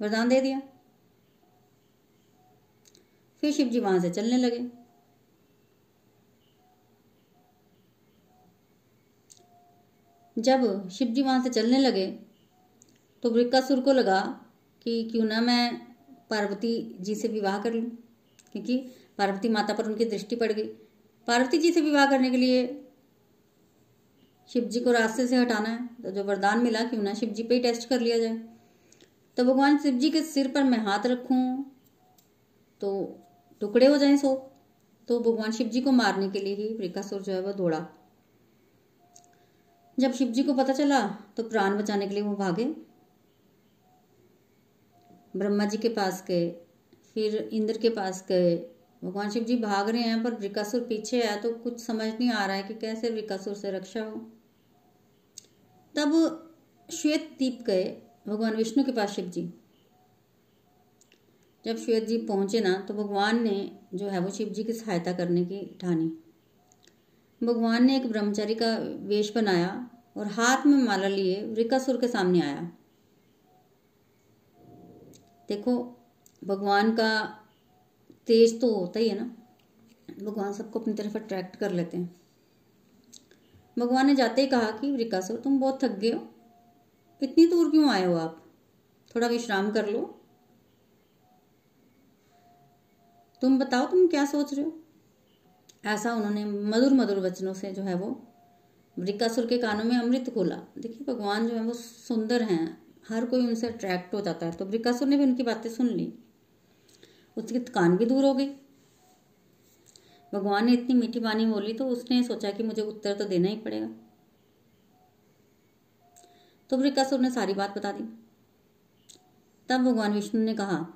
वरदान दे दिया। फिर शिव जी वहाँ से चलने लगे। जब शिव जी वहाँ से चलने लगे तो वृक्कासुर को लगा कि क्यों ना मैं पार्वती जी से विवाह कर लूँ, क्योंकि पार्वती माता पर उनकी दृष्टि पड़ गई। पार्वती जी से विवाह करने के लिए शिव जी को रास्ते से हटाना है तो जो वरदान मिला क्यों ना शिव जी पे ही टेस्ट कर लिया जाए। तो भगवान शिव जी के सिर पर मैं हाथ रखूँ तो टुकड़े हो जाएँ सो। तो भगवान शिव जी को मारने के लिए ही वृकासुर जो है वो दौड़ा। जब शिव जी को पता चला तो प्राण बचाने के लिए वो भागे। ब्रह्मा जी के पास गए, फिर इंद्र के पास गए। भगवान शिव जी भाग रहे हैं पर वृकासुर पीछे है तो कुछ समझ नहीं आ रहा है कि कैसे वृकासुर से रक्षा हो। तब श्वेत दीप गए, भगवान विष्णु के पास शिव जी। जब श्वेत जी पहुँचे ना तो भगवान ने जो है वो शिव जी की सहायता करने की ठानी। भगवान ने एक ब्रह्मचारी का वेश बनाया और हाथ में माला लिए वृकासुर के सामने आया। देखो, भगवान का तेज तो होता ही है ना। भगवान सबको अपनी तरफ़ अट्रैक्ट कर लेते हैं। भगवान ने जाते ही कहा कि, वृकासुर, तुम बहुत थक गए हो। इतनी दूर क्यों आए हो आप? थोड़ा विश्राम कर लो। तुम बताओ, तुम क्या सोच रहे हो? ऐसा उन्होंने मधुर मधुर वचनों से जो है वो वृकासुर के कानों में अमृत खोला। देखिए, भगवान जो है वो सुंदर हैं। हर कोई उनसे अट्रैक्ट हो जाता है। तो वृकासुर ने भी उनकी बातें सुन ली। उसकी थकान भी दूर हो गई भगवान ने इतनी मीठी बानी बोली तो उसने सोचा कि मुझे उत्तर तो देना ही पड़ेगा। तो वृकासुर ने सारी बात बता दी। तब भगवान विष्णु ने कहा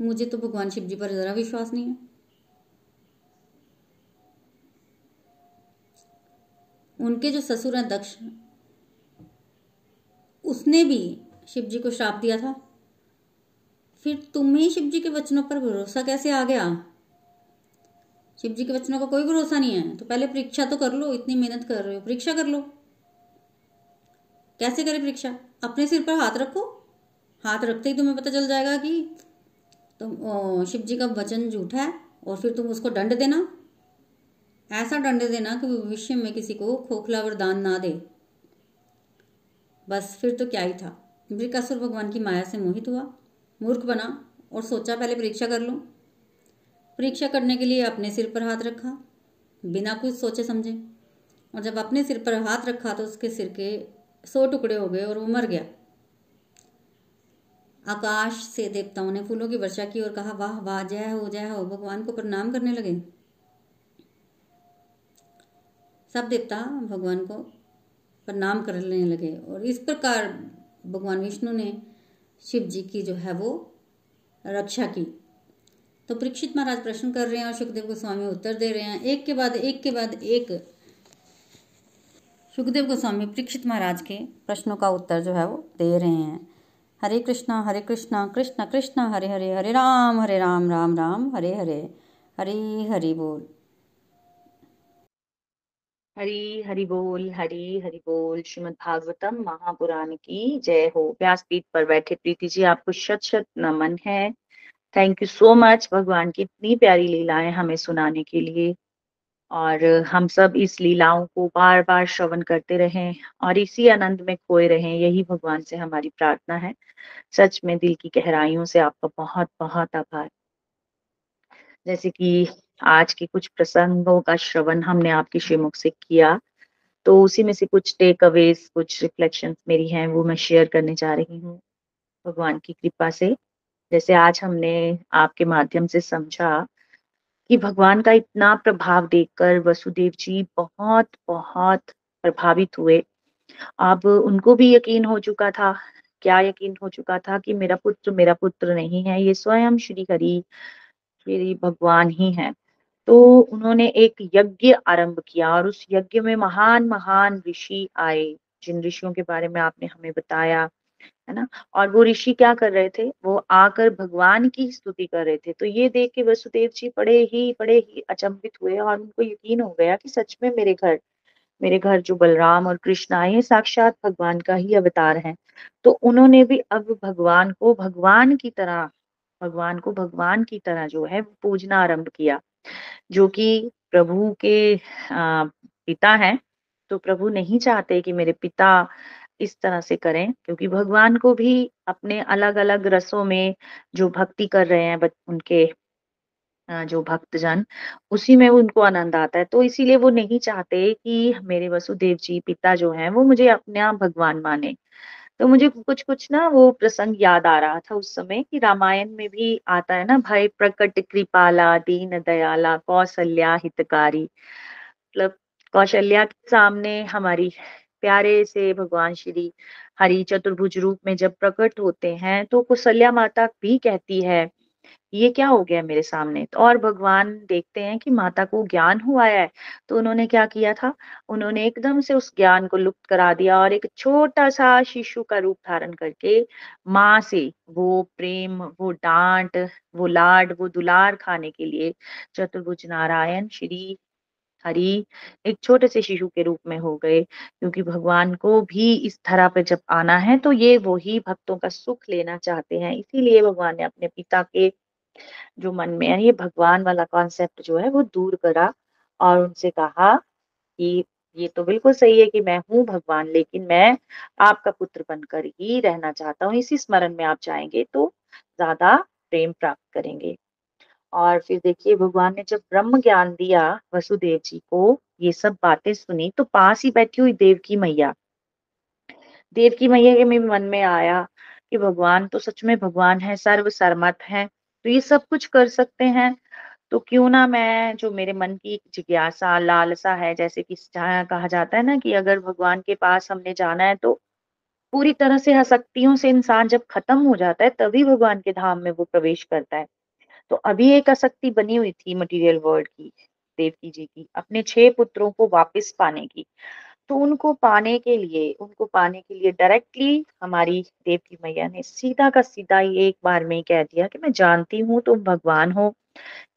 मुझे तो भगवान शिव जी पर जरा विश्वास नहीं है। उनके जो ससुर हैं दक्ष, उसने भी शिव जी को श्राप दिया था। फिर तुम्हें शिव जी के वचनों पर भरोसा कैसे आ गया? शिव जी के वचनों का कोई भरोसा नहीं है। तो पहले परीक्षा तो कर लो, इतनी मेहनत कर रहे हो, परीक्षा कर लो। कैसे करें परीक्षा? अपने सिर पर हाथ रखो। हाथ रखते ही तुम्हें पता चल जाएगा कि तुम शिव जी का वचन झूठा है, और फिर तुम उसको दंड देना? ऐसा दंड देना कि भविष्य में किसी को खोखला वरदान ना दे। बस फिर तो क्या ही था। वृकासुर भगवान की माया से मोहित हुआ। मूर्ख बना और सोचा पहले परीक्षा कर लूँ। परीक्षा करने के लिए अपने सिर पर हाथ रखा, बिना कुछ सोचे समझे। और जब अपने सिर पर हाथ रखा तो उसके सिर के सौ टुकड़े हो गए और वो मर गया। आकाश से देवताओं ने फूलों की वर्षा की और कहा, वाह वाह, जय हो जय हो, भगवान को प्रणाम करने लगे। सब देवता भगवान को प्रणाम करने लगे और इस प्रकार भगवान विष्णु ने शिव जी की जो है वो रक्षा की। तो परीक्षित महाराज प्रश्न कर रहे हैं और सुखदेव गोस्वामी उत्तर दे रहे हैं। एक के बाद एक के बाद एक। सुखदेव गोस्वामी परीक्षित महाराज के प्रश्नों का उत्तर जो है वो दे रहे हैं। हरे कृष्णा हरे कृष्णा, कृष्ण कृष्ण, हरे हरे हरे राम हरे राम राम राम, हरे हरे हरे, हरि बोल। हरी, हरि बोल, हरी, हरि बोल। श्रीमद भागवतम महापुराण की जय हो। व्यासपीठ पर बैठे प्रीति जी, आपको शत शत नमन है। थैंक यू सो मच भगवान की इतनी प्यारी लीलाएँ हमें सुनाने के लिए। और हम सब इस लीलाओं को बार बार श्रवण करते रहें और इसी आनंद में खोए रहें। यही भगवान से हमारी प्रार्थना है। सच में दिल की गहराइयों से आपका बहुत बहुत आभार। जैसे कि आज के कुछ प्रसंगों का श्रवण हमने आपके श्रीमुख से किया तो उसी में से कुछ टेक अवेज कुछ रिफ्लेक्शन मेरी हैं, वो मैं शेयर करने जा रही हूँ भगवान की कृपा से। जैसे आज हमने आपके माध्यम से समझा कि भगवान का इतना प्रभाव देखकर वसुदेव जी बहुत बहुत प्रभावित हुए। अब उनको भी यकीन हो चुका था, क्या यकीन हो चुका था कि मेरा पुत्र मेरा पुत्र नहीं है, ये स्वयं श्री हरि, श्री भगवान ही है। तो उन्होंने एक यज्ञ आरंभ किया और उस यज्ञ में महान महान ऋषि आए, जिन ऋषियों के बारे में आपने हमें बताया। है ना? और वो ऋषि क्या कर रहे थे? वो आकर भगवान की स्तुति कर रहे थे। तो ये देख के वसुदेव जी बड़े ही बड़े ही अचंभित हुए और उनको यकीन हो गया कि सच में मेरे घर मेरे घर जो बलराम और कृष्ण आए हैं, साक्षात भगवान का ही अवतार है। तो उन्होंने भी अब भगवान को, भगवान की तरह, भगवान को भगवान की तरह जो है पूजना आरंभ किया, जो कि प्रभु के पिता हैं। तो प्रभु नहीं चाहते कि मेरे पिता इस तरह से करें, क्योंकि भगवान को भी अपने अलग अलग रसों में जो भक्ति कर रहे हैं उनके जो भक्तजन, उसी में उनको आनंद आता है। तो इसीलिए वो नहीं चाहते कि मेरे वसुदेव जी पिता जो हैं, वो मुझे अपने भगवान माने। तो मुझे कुछ कुछ ना वो प्रसंग याद आ रहा था उस समय कि रामायण में भी आता है ना, भय प्रकट कृपाला, दीन दयाला, कौशल्या हितकारी। मतलब कौशल्या के सामने हमारी प्यारे से भगवान श्री हरि चतुर्भुज रूप में जब प्रकट होते हैं तो कौशल्या माता भी कहती है, ये क्या हो गया मेरे सामने? तो और भगवान देखते हैं कि माता को ज्ञान हुआ है तो उन्होंने क्या किया था? उन्होंने एकदम से उस ज्ञान को लुप्त करा दिया और एक छोटा सा शिशु का रूप धारण करके माँ से वो प्रेम, वो डांट, वो लाड, वो दुलार खाने के लिए चतुर्भुज नारायण श्री हरि एक छोटे से शिशु के रूप में हो गए, क्योंकि भगवान को भी इस धरा पे जब आना है तो ये वो ही भक्तों का सुख लेना चाहते हैं। इसीलिए भगवान ने अपने पिता के जो मन में है, ये भगवान वाला कॉन्सेप्ट जो है, वो दूर करा और उनसे कहा कि ये तो बिल्कुल सही है कि मैं हूँ भगवान, लेकिन मैं आपका पुत्र बनकर ही रहना चाहता हूँ। इसी स्मरण में आप जाएँगे तो ज़्यादा प्रेम प्राप्त करेंगे। और फिर देखिए, भगवान ने जब ब्रह्म ज्ञान दिया वसुदेव जी को, ये सब बातें सुनी तो पास ही बैठी हुई देव की मैया। देव की मैया के मन में आया कि भगवान तो सच में भगवान है सर्व सरमत है तो ये सब कुछ कर सकते हैं। तो क्यों ना मैं, जो मेरे मन की जिज्ञासा, लालसा है, जैसे कि कहा जाता है ना कि अगर भगवान के पास हमने जाना है तो पूरी तरह से आसक्तियों से इंसान जब खत्म हो जाता है, तभी भगवान के धाम में वो प्रवेश करता है। तो अभी एक आसक्ति बनी हुई थी मटेरियल वर्ल्ड की, देवकी जी की, अपने छह पुत्रों को वापस पाने की। तो उनको पाने के लिए, उनको पाने के लिए डायरेक्टली हमारी देव की मैया ने सीधा का सीधा ही एक बार में कह दिया कि मैं जानती हूँ, तुम भगवान हो।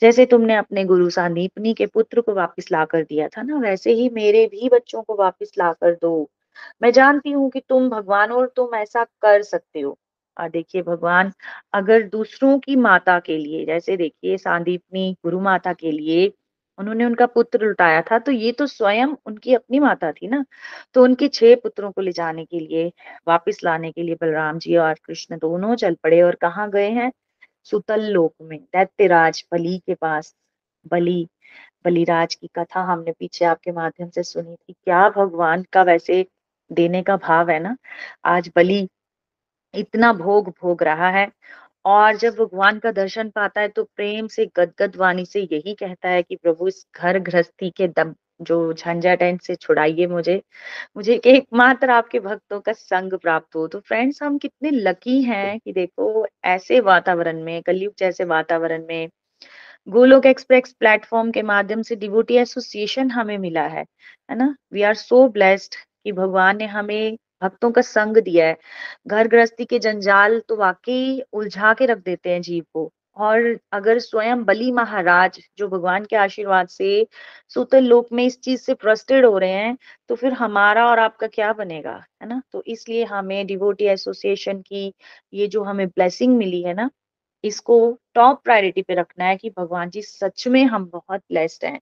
जैसे तुमने अपने गुरु सांदीपनी के पुत्र को वापस ला कर दिया था ना, वैसे ही मेरे भी बच्चों को वापस ला कर दो। मैं जानती हूँ कि तुम भगवान हो और तुम ऐसा कर सकते हो। देखिए भगवान, अगर दूसरों की माता के लिए, जैसे देखिए सांदीपनी गुरु माता के लिए उन्होंने उनका पुत्र लुटाया था तो ये तो स्वयं उनकी अपनी माता थी ना? तो उनके छह पुत्रों को ले जाने के लिए, वापस लाने के लिए बलराम जी और कृष्ण दोनों चल पड़े और कहाँ गए हैं? सुतल लोक में, दैत्यराज बलि के पास, बलि, बलिराज की कथा हमने पीछे आपके माध्यम से सुनी थी। क्या भगवान का वैसे देने का भाव है ना? आज बलि इतना भोग भोग रहा है। और जब भगवान का दर्शन पाता है तो प्रेम से, गदगद वाणी से यही कहता है कि, प्रभु, इस घर गृहस्थी के दम, जो झंझट है, इनसे छुड़ाइए मुझे। मुझे एकमात्र आपके भक्तों का संग प्राप्त हो। तो फ्रेंड्स हम कितने लकी हैं कि देखो, ऐसे वातावरण में, कलयुग जैसे वातावरण में, गोलोक एक्सप्रेस प्लेटफॉर्म के माध्यम से डिवोटी एसोसिएशन हमें मिला है है ना? वी आर सो ब्लेस्ड कि भगवान ने हमें भक्तों का संग दिया है। घर गृहस्थी के जंजाल तो वाकई उलझा के रख देते हैं जीव को। और अगर स्वयं बलि महाराज, जो भगवान के आशीर्वाद से सुतल लोक में इस चीज़ से फ्रस्ट्रेट हो रहे हैं तो फिर हमारा और आपका क्या बनेगा, है ना? तो इसलिए हमें डिवोटी एसोसिएशन की ये जो हमें ब्लेसिंग मिली है ना, इसको टॉप प्रायोरिटी पे रखना है कि भगवान जी सच में हम बहुत ब्लेस्ड हैं।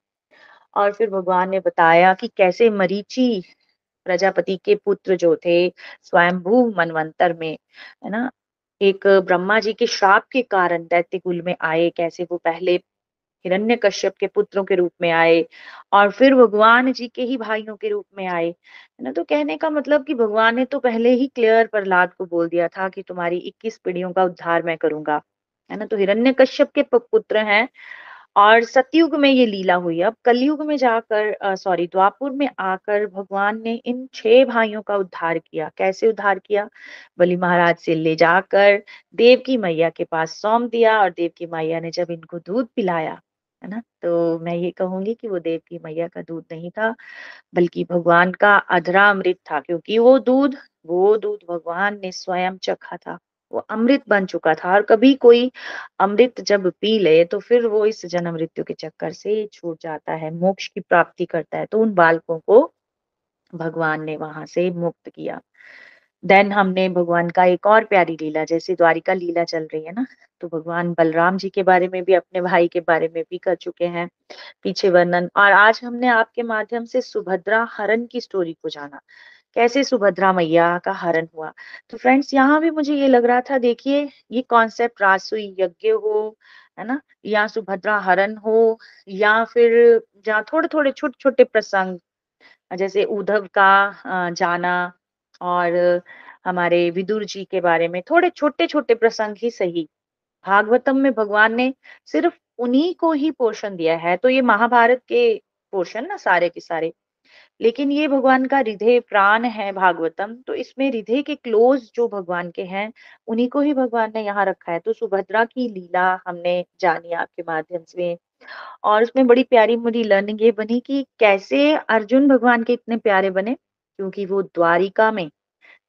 और फिर भगवान ने बताया कि कैसे मरीची प्रजापति के पुत्र जो थे, स्वयंभू मनवंतर में, है ना? एक ब्रह्मा जी के श्राप के कारण दैत्य कुल में आए, कैसे वो पहले हिरण्य कश्यप के पुत्रों के रूप में आए और फिर भगवान जी के ही भाइयों के रूप में आए, है ना? तो कहने का मतलब कि भगवान ने तो पहले ही क्लियर प्रहलाद को बोल दिया था कि तुम्हारी 21 पीढ़ियों का उद्धार मैं करूँगा, है ना? तो हिरण्य कश्यप के पुत्र हैं और सतयुग में ये लीला हुई। अब कलयुग में जाकर सॉरी, द्वापुर में आकर भगवान ने इन छह भाइयों का उद्धार किया। कैसे उद्धार किया? बलि महाराज से ले जाकर देव की मैया के पास सौंप दिया और देव की मैया ने जब इनको दूध पिलाया, है ना? तो मैं ये कहूँगी कि वो देव की मैया का दूध नहीं था, बल्कि भगवान का अधरा अमृत था, क्योंकि वो दूध वो दूध भगवान ने स्वयं चखा था। वो अमृत बन चुका था और कभी कोई अमृत जब पी ले तो फिर वो इस जन्म मृत्यु के चक्कर से छूट जाता है, मोक्ष की प्राप्ति करता है। तो उन बालकों को भगवान ने वहाँ से मुक्त किया। देन हमने भगवान का एक और प्यारी लीला, जैसे द्वारिका लीला चल रही है ना तो भगवान बलराम जी के बारे में भी, अपने भाई के बारे में भी कर चुके हैं पीछे वर्णन। और आज हमने आपके माध्यम से सुभद्रा हरण की स्टोरी को जाना। कैसे सुभद्रा मैया का हरण हुआ? तो फ्रेंड्स यहाँ भी मुझे ये लग रहा था, देखिए, ये कॉन्सेप्ट रासुई यज्ञ हो, है ना? या सुभद्रा हरण हो, या फिर जहाँ थोड़े थोड़े छोटे छोटे प्रसंग, जैसे उद्धव का जाना और हमारे विदुर जी के बारे में, थोड़े छोटे छोटे प्रसंग ही सही। भागवतम में भगवान ने सिर्फ़ उन्हीं को ही पोषण दिया है तो ये महाभारत के पोर्शन ना सारे के सारे? लेकिन ये भगवान का हृदय प्राण है भागवतम तो इसमें हृदय के क्लोज जो भगवान के हैं, उन्हीं को ही भगवान ने यहाँ रखा है। तो सुभद्रा की लीला हमने जानी आपके माध्यम से और उसमें बड़ी प्यारी मुझे लर्निंग ये बनी कि कैसे अर्जुन भगवान के इतने प्यारे बने, क्योंकि वो द्वारिका में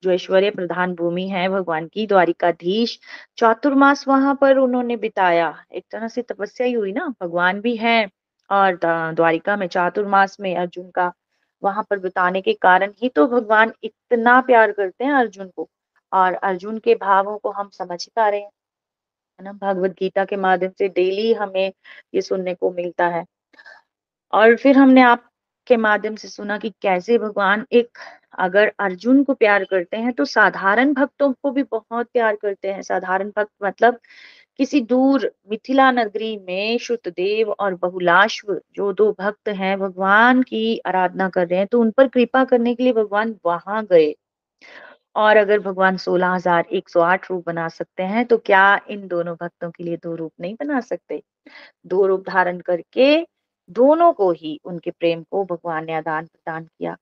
जो ऐश्वर्य प्रधान भूमि है, भगवान की द्वारिकाधीश, चातुर्मास वहाँ पर उन्होंने बिताया। एक तरह से तपस्या ही हुई ना, भगवान भी है और द्वारिका में, चातुर्मास में अर्जुन का वहाँ पर बिताने के कारण ही तो भगवान इतना प्यार करते हैं अर्जुन को और अर्जुन के भावों को हम समझ पा रहे हैं। है ना? भगवत गीता के माध्यम से डेली हमें ये सुनने को मिलता है। और फिर हमने आपके माध्यम से सुना कि कैसे भगवान एक अगर अर्जुन को प्यार करते हैं तो साधारण भक्तों को भी बहुत प्यार करते हैं। साधारण भक्त मतलब किसी दूर मिथिला नगरी में श्रुतदेव और बहुलाश्व जो दो भक्त हैं, भगवान की आराधना कर रहे हैं तो उन पर कृपा करने के लिए भगवान वहाँ गए। और अगर भगवान सोलह हज़ार एक सौ आठ रूप बना सकते हैं तो क्या इन दोनों भक्तों के लिए दो रूप नहीं बना सकते? दो रूप धारण करके दोनों को ही उनके प्रेम को भगवान ने आदान प्रदान किया।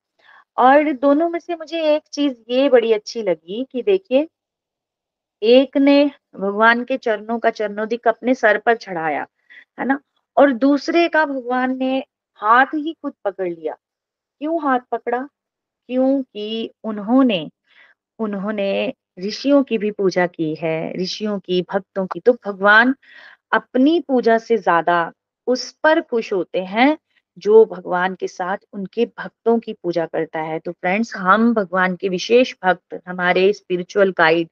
और दोनों में से मुझे एक चीज़ ये बड़ी अच्छी लगी कि देखिए एक ने भगवान के चरणों का चरणोदिक अपने सर पर चढ़ाया, है ना? और दूसरे का भगवान ने हाथ ही खुद पकड़ लिया। क्यों हाथ पकड़ा? क्योंकि उन्होंने उन्होंने ऋषियों की भी पूजा की है, ऋषियों की, भक्तों की। तो भगवान अपनी पूजा से ज़्यादा उस पर खुश होते हैं जो भगवान के साथ उनके भक्तों की पूजा करता है। तो फ्रेंड्स हम भगवान के विशेष भक्त, हमारे स्पिरिचुअल गाइड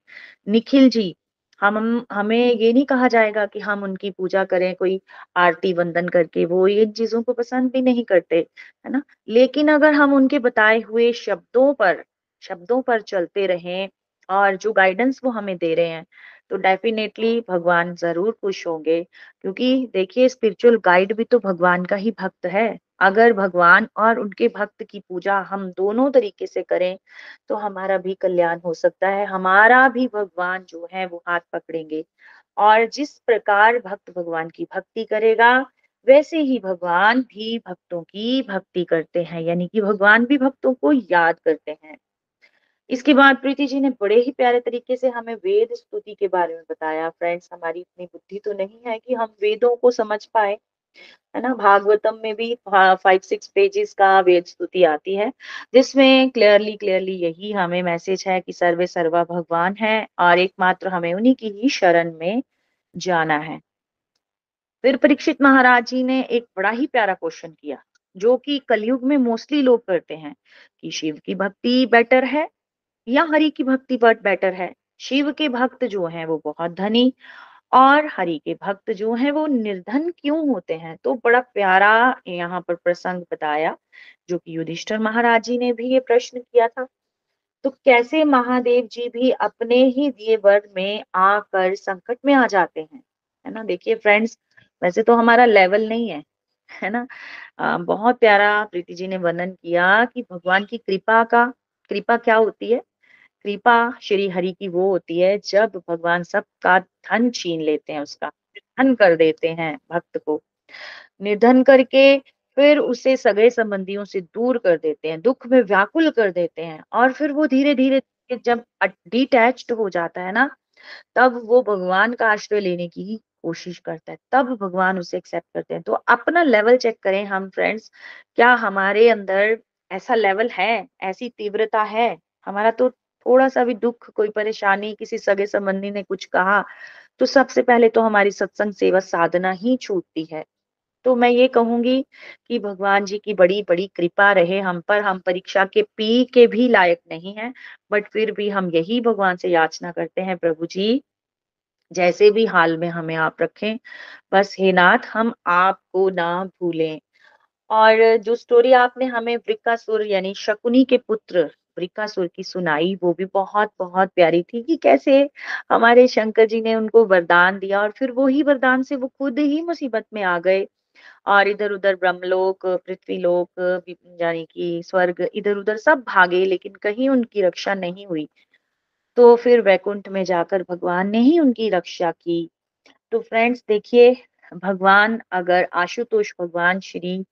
निखिल जी, हम, हमें ये नहीं कहा जाएगा कि हम उनकी पूजा करें, कोई आरती वंदन करके, वो इन चीज़ों को पसंद भी नहीं करते, है ना? लेकिन अगर हम उनके बताए हुए शब्दों पर शब्दों पर चलते रहें और जो गाइडेंस वो हमें दे रहे हैं तो डेफिनेटली भगवान ज़रूर खुश होंगे। क्योंकि देखिए स्पिरिचुअल गाइड भी तो भगवान का ही भक्त है। अगर भगवान और उनके भक्त की पूजा हम दोनों तरीके से करें तो हमारा भी कल्याण हो सकता है। हमारा भी भगवान जो है, वो हाथ पकड़ेंगे। और जिस प्रकार भक्त भगवान की भक्ति करेगा, वैसे ही भगवान भी भक्तों की भक्ति करते हैं। यानी कि भगवान भी भक्तों को याद करते हैं। इसके बाद प्रीति जी ने बड़े ही प्यारे तरीके से हमें वेद स्तुति के बारे में बताया। फ्रेंड्स हमारी इतनी बुद्धि तो नहीं है कि हम वेदों को समझ पाए, है ना? भागवतम में भी फाइव सिक्स पेजेस का वेद स्तुति आती है, जिसमें क्लियरली क्लियरली यही हमें मैसेज है कि सर्वे सर्वा भगवान है और एकमात्र हमें उन्हीं की ही शरण में जाना है। फिर परीक्षित महाराज जी ने एक बड़ा ही प्यारा क्वेश्चन किया, जो कि कलयुग में मोस्टली लोग करते हैं कि शिव की भक्ति बेटर है या हरि की भक्ति बट बेटर है? शिव के भक्त जो हैं वो बहुत धनी और हरि के भक्त जो हैं वो निर्धन क्यों होते हैं? तो बड़ा प्यारा यहाँ पर प्रसंग बताया जो कि युधिष्ठर महाराज जी ने भी ये प्रश्न किया था। तो कैसे महादेव जी भी अपने ही दिए वर में आकर संकट में आ जाते हैं? है ना? देखिए फ्रेंड्स वैसे तो हमारा लेवल नहीं है है ना? आ, बहुत प्यारा प्रीति जी ने वर्णन किया कि भगवान की कृपा का कृपा क्या होती है? कृपा श्री हरि की वो होती है, जब भगवान सबका धन छीन लेते हैं, उसका धन कर देते हैं भक्त को। निर्धन करके फिर उसे सगे संबंधियों से दूर कर देते हैं, दुख में व्याकुल कर देते हैं और फिर वो धीरे धीरे जब डिटैच्ड हो जाता है ना, तब वो भगवान का आश्रय लेने की कोशिश करता है, तब भगवान उसे एक्सेप्ट करते हैं। तो अपना लेवल चेक करें हम फ्रेंड्स क्या हमारे अंदर ऐसा लेवल है, ऐसी तीव्रता है? हमारा तो थोड़ा सा भी दुख, कोई परेशानी, किसी सगे संबंधी ने कुछ कहा तो सबसे पहले तो हमारी सत्संग सेवा साधना ही छूटती है। तो मैं ये कहूँगी कि भगवान जी की बड़ी बड़ी कृपा रहे हम पर, हम परीक्षा के पी के भी लायक नहीं है, बट फिर भी हम यही भगवान से याचना करते हैं, प्रभु जी, जैसे भी हाल में हमें आप रखें, बस हे नाथ, हम आपको ना भूलें। और जो स्टोरी आपने हमें वृक्कासुर यानी शकुनी के पुत्र वृकासुर की सुनाई, वो भी बहुत बहुत प्यारी थी कि कैसे हमारे शंकर जी ने उनको वरदान दिया और फिर वो ही वरदान से वो खुद ही मुसीबत में आ गए। और इधर उधर ब्रह्मलोक पृथ्वी लोक यानी कि स्वर्ग इधर उधर सब भागे, लेकिन कहीं उनकी रक्षा नहीं हुई। तो फिर वैकुंठ में जाकर भगवान ने ही उनकी रक्षा की। तो फ्रेंड्स, देखिए, भगवान अगर आशुतोष भगवान श्री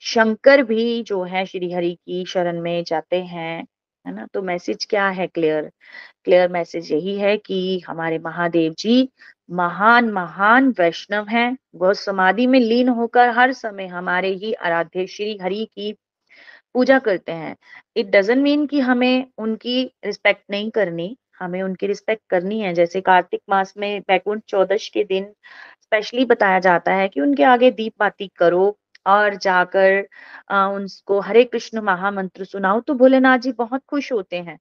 शंकर भी जो है, श्री हरि की शरण में जाते हैं है ना? तो मैसेज क्या है क्लियर क्लियर मैसेज यही है कि हमारे महादेव जी महान महान वैष्णव हैं। वह समाधि में लीन होकर हर समय हमारे ही आराध्य श्री हरि की पूजा करते हैं। इट डजेंट मीन कि हमें उनकी रिस्पेक्ट नहीं करनी, हमें उनकी रिस्पेक्ट करनी है। जैसे कार्तिक मास में बैकुंठ चौदश के दिन स्पेशली बताया जाता है कि उनके आगे दीप बाती करो और जाकर उनको हरे कृष्ण महामंत्र सुनाओ तो भोलेनाथ जी बहुत खुश होते हैं।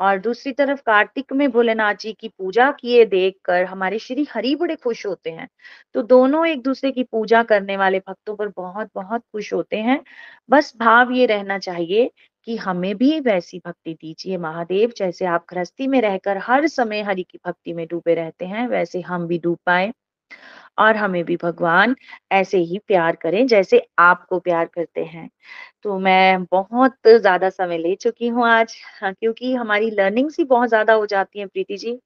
और दूसरी तरफ़ कार्तिक में भोलेनाथ जी की पूजा किए देखकर हमारे श्री हरि बड़े खुश होते हैं। तो दोनों एक दूसरे की पूजा करने वाले भक्तों पर बहुत बहुत खुश होते हैं। बस भाव ये रहना चाहिए कि हमें भी वैसी भक्ति दीजिए। महादेव, जैसे आप गृहस्थी में रहकर हर समय हरि की भक्ति में डूबे रहते हैं, वैसे हम भी डूब पाए। और हमें भी भगवान ऐसे ही प्यार करें जैसे आपको प्यार करते हैं। तो मैं बहुत ज़्यादा समय ले चुकी हूँ आज हाँ, क्योंकि हमारी लर्निंग्स ही बहुत ज़्यादा हो जाती हैं प्रीति जी।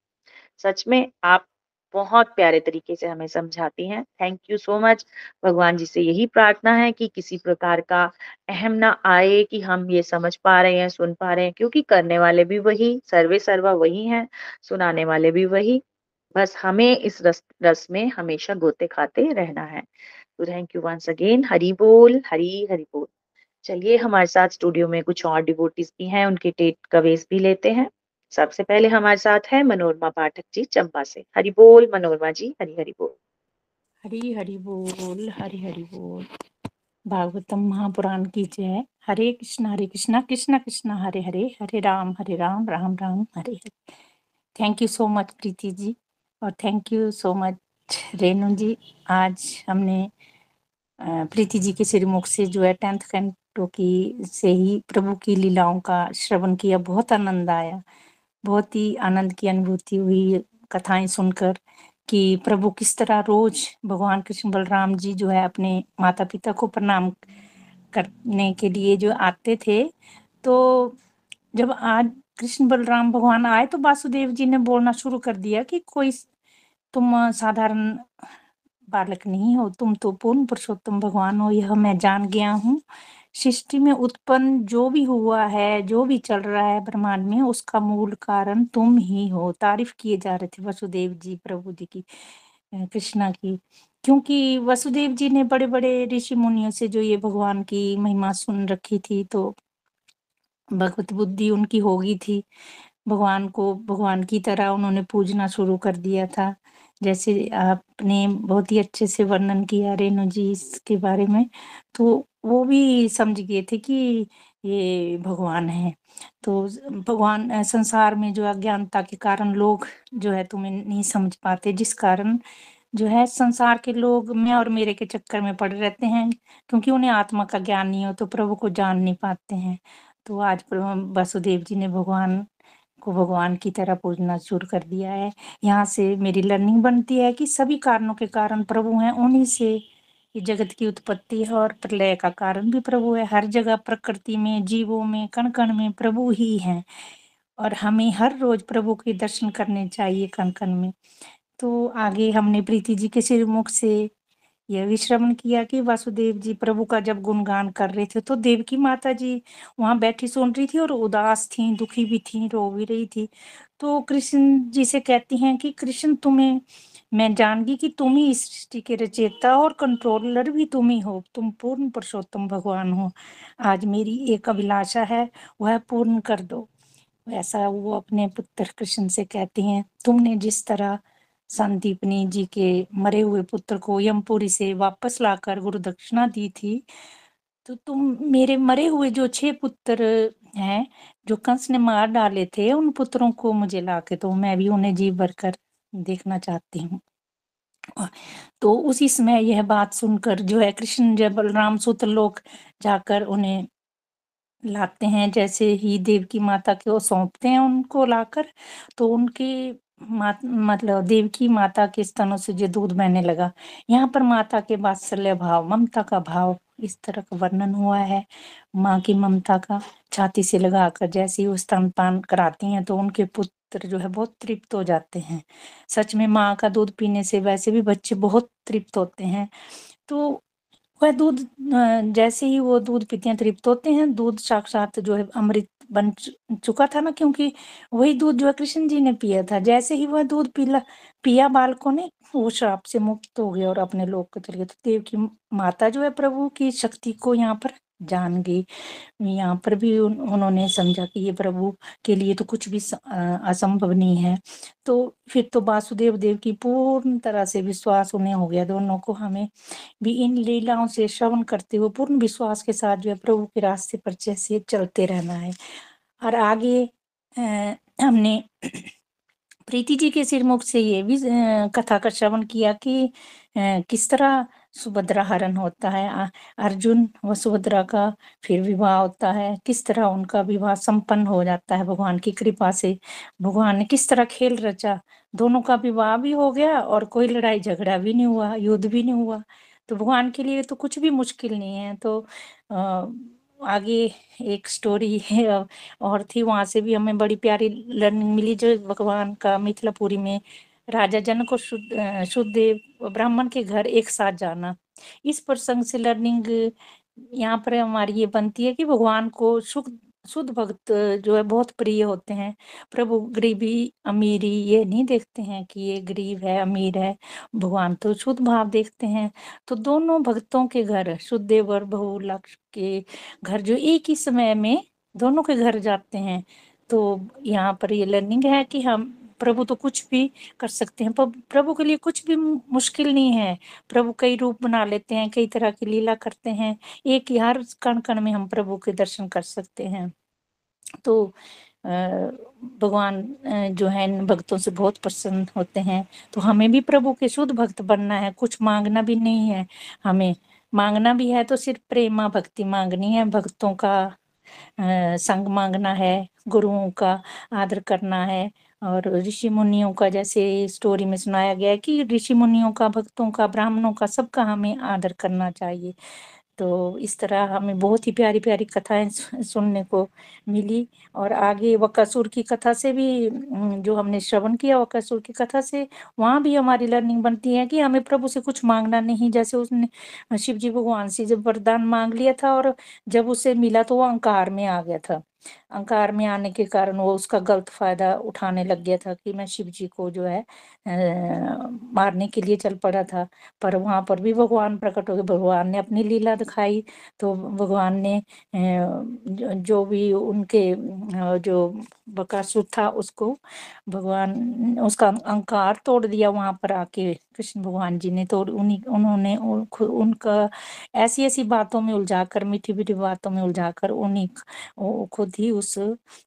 सच में आप बहुत प्यारे तरीके से हमें समझाती हैं। थैंक यू सो मच भगवान जी से यही प्रार्थना है कि किसी प्रकार का अहम ना आए कि हम ये समझ पा रहे हैं सुन पा रहे हैं क्योंकि करने वाले भी वही सर्वे सर्वा वही हैं सुनाने वाले भी वही। बस हमें इस रस रस में हमेशा गोते खाते रहना है। तो thank you once again Hari बोल, हरी हरी बोल। चलिए, हमारे साथ स्टूडियो में कुछ और डिवोटीज भी हैं, उनके टेट कवेज भी लेते हैं। सबसे पहले हमारे साथ है मनोरमा पाठक जी चंपा से। हरि बोल, मनोरमा जी, हरी, हरि बोल। हरी, हरि बोल, हरी, हरि बोल। भागवतम महापुराण की जय। Hare Krishna Hare Krishna Krishna Krishna, Hare Hare. Hare Ram Hare Ram Ram Ram, Hare Hare. Thank you so much Preeti ji. और thank you so much Renu ji. आज हमने प्रीति जी के श्रीमुख से जो है टेंथ कैंटो की से ही प्रभु की लीलाओं का श्रवण किया। बहुत आनंद आया। बहुत ही आनंद की अनुभूति हुई कथाएँ सुनकर कि प्रभु किस तरह रोज भगवान कृष्ण बलराम जी जो है अपने माता पिता को प्रणाम करने के लिए जो आते थे। तो जब आज कृष्ण बलराम भगवान आए तो वासुदेव जी ने बोलना शुरू कर दिया कि कोई तुम साधारण बालक नहीं हो, तुम तो पूर्ण पुरुषोत्तम भगवान हो, यह मैं जान गया हूँ। सृष्टि में उत्पन्न जो भी हुआ है, जो भी चल रहा है ब्रह्मांड में, उसका मूल कारण तुम ही हो। तारीफ़ किए जा रहे थे वसुदेव जी, प्रभु जी की कृष्णा की। क्योंकि वसुदेव जी ने बड़े बड़े ऋषि मुनियों से जो ये भगवान की महिमा सुन रखी थी तो भगवत बुद्धि उनकी होगी थी। भगवान को, भगवान की तरह उन्होंने पूजना शुरू कर दिया था। जैसे आपने बहुत ही अच्छे से वर्णन किया रेणु जी इसके बारे में तो वो भी समझ गए थे कि ये भगवान है। तो भगवान, संसार में जो अज्ञानता के कारण लोग जो है तुम्हें नहीं समझ पाते, जिस कारण जो है संसार के लोग मैं और मेरे के चक्कर में पड़े रहते हैं, क्योंकि उन्हें आत्मा का ज्ञान नहीं हो तो प्रभु को जान नहीं पाते हैं। तो आज वसुदेव जी ने भगवान को भगवान की तरह पूजना शुरू कर दिया है। यहाँ से मेरी लर्निंग बनती है कि सभी कारणों के कारण प्रभु हैं, उन्हीं से ये जगत की उत्पत्ति है और प्रलय का कारण भी प्रभु है। हर जगह प्रकृति में, जीवों में कण कण में प्रभु ही है और हमें हर रोज प्रभु के दर्शन करने चाहिए कण कण में। तो आगे हमने प्रीति जी के श्रीमुख से यह भी श्रवण किया कि वासुदेव जी प्रभु का जब गुणगान कर रहे थे तो देव की माता जी वहाँ बैठी सुन रही थी और उदास थी, दुखी भी थी, रो भी रही थी। तो कृष्ण जी से कहती हैं कि, कृष्ण, तुम्हें, मैं जान गई कि तुम ही इस सृष्टि के रचेता और कंट्रोलर भी तुम ही हो। तुम पूर्ण पुरुषोत्तम भगवान हो। आज मेरी एक अभिलाषा है, वह पूर्ण कर दो। ऐसा वो अपने पुत्र कृष्ण से कहती हैं, तुमने जिस तरह संदीपनी जी के मरे हुए पुत्र को यमपुरी से वापस लाकर गुरु दक्षिणा दी थी। तो तुम मेरे मरे हुए जो छह पुत्र हैं, जो कंस ने मार डाले थे, उन पुत्रों को मुझे ला के तो मैं भी उन्हें जी भरकर देखना चाहती हूँ। तो उसी समय यह बात सुनकर जो है कृष्ण जय बलराम सूत्र लोग जाकर उन्हें लाते हैं। जैसे ही देव की माता को सौंपते हैं उनको लाकर तो उनकी मा, मतलब देव की माता के स्तनों से जो दूध बहने लगा। यहाँ पर माता के वात्सल्य भाव ममता का भाव इस तरह का वर्णन हुआ है। माँ की ममता का छाती से लगाकर जैसे ही वो स्तनपान कराती हैं तो उनके पुत्र जो है बहुत तृप्त हो जाते हैं। सच में माँ का दूध पीने से वैसे भी बच्चे बहुत तृप्त होते हैं। तो वह दूध जैसे ही वो दूध पीते हैं तृप्त होते हैं। दूध साक्षात जो है अमृत बन चुका था ना क्योंकि वही दूध जो है कृष्ण जी ने पिया था। जैसे ही वह दूध पीला, पिया बालकों ने, वो श्राप से मुक्त हो गया और अपने लोक को चले गए। तो देव की माता जो है प्रभु की शक्ति को यहाँ पर जान गई। यहाँ पर भी उन, उन्होंने समझा कि ये प्रभु के लिए तो कुछ भी असंभव नहीं है। तो फिर तो वासुदेव देव की पूर्ण तरह से विश्वास उन्हें हो गया। दोनों को हमें भी इन लीलाओं से श्रवण करते हुए पूर्ण विश्वास के साथ जो है प्रभु के रास्ते पर जैसे चलते रहना है। और आगे अ, हमने प्रीति जी के सिरमुख से ये भी कथा का श्रवण किया कि किस तरह सुभद्रा हरण होता है। अर्जुन व सुभद्रा का फिर विवाह होता है। किस तरह उनका विवाह संपन्न हो जाता है भगवान की कृपा से? भगवान ने किस तरह खेल रचा? दोनों का विवाह भी हो गया और कोई लड़ाई झगड़ा भी नहीं हुआ, युद्ध भी नहीं हुआ। तो भगवान के लिए तो कुछ भी मुश्किल नहीं है। तो आगे एक स्टोरी है, और थी, वहाँ से भी हमें बड़ी प्यारी लर्निंग मिली जो भगवान का मिथिलापुरी में राजा जनक और शुद्ध शुद्धदेव ब्राह्मण के घर एक साथ जाना। इस प्रसंग से लर्निंग यहाँ पर हमारी ये बनती है कि भगवान को शुद्ध शुद्ध भक्त जो है बहुत प्रिय होते हैं। प्रभु गरीबी, अमीरी ये नहीं देखते हैं कि ये गरीब है, अमीर है। भगवान तो शुद्ध भाव देखते हैं। तो दोनों भक्तों के घर शुद्धदेव और बहु लक्ष्य के घर जो एक ही समय में दोनों के घर जाते हैं। तो यहाँ पर ये लर्निंग है कि हम प्रभु तो कुछ भी कर सकते हैं, पर प्रभु के लिए कुछ भी मुश्किल नहीं है। प्रभु कई रूप बना लेते हैं, कई तरह की लीला करते हैं, एक हर कण कण में हम प्रभु के दर्शन कर सकते हैं। तो भगवान जो है, इन भक्तों से बहुत प्रसन्न होते हैं। तो हमें भी प्रभु के शुद्ध भक्त बनना है, कुछ मांगना भी नहीं है। हमें मांगना भी है तो सिर्फ़ प्रेमा भक्ति मांगनी है, भक्तों का संग मांगना है, गुरुओं का आदर करना है और ऋषि मुनियों का जैसे स्टोरी में सुनाया गया है कि ऋषि मुनियों का, भक्तों का, ब्राह्मणों का सबका हमें आदर करना चाहिए। तो इस तरह हमें बहुत ही प्यारी प्यारी कथाएँ सुनने को मिली और आगे वकासुर की कथा से भी जो हमने श्रवण किया वकासुर की कथा से, वहाँ भी हमारी लर्निंग बनती है कि हमें प्रभु से कुछ मांगना नहीं। जैसे उसने, शिव जी भगवान से जब वरदान मांग लिया था और जब उसे मिला तो वो अहंकार में आ गया था। अहंकार में आने के कारण वो उसका गलत फ़ायदा उठाने लग गया था कि मैं शिव जी को जो है अ, मारने के लिए चल पड़ा था। पर वहाँ पर भी भगवान प्रकट हो गए। भगवान ने अपनी लीला दिखाई तो भगवान ने जो भी उनके जो बकासुर था उसको भगवान उसका अहंकार तोड़ दिया वहाँ पर आके। कृष्ण भगवान जी ने तो उन्हीं उन्होंने उन, उनका ऐसी ऐसी बातों में उलझाकर मीठी मीठी बातों में उलझाकर उन्हीं खुद ही उस,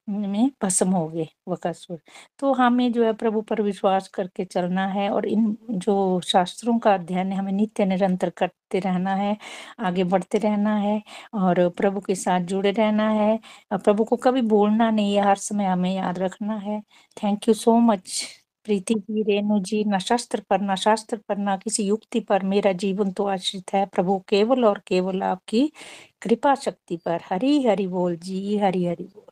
में भस्म हो गए वकासुर तो हमें जो है प्रभु पर विश्वास करके चलना है और इन जो शास्त्रों का अध्ययन है, हमें नित्य निरंतर करते रहना है, आगे बढ़ते रहना है और प्रभु के साथ जुड़े रहना है। प्रभु को कभी बोलना नहीं है, हर समय हमें याद रखना है। Thank you so much Preeti ji, Renu ji, न शास्त्र पर, न शास्त्र पर, न किसी युक्ति पर मेरा जीवन तो आश्रित है। प्रभु, केवल और केवल आपकी कृपा शक्ति पर। हरी हरि बोल जी, हरी हरि बोल।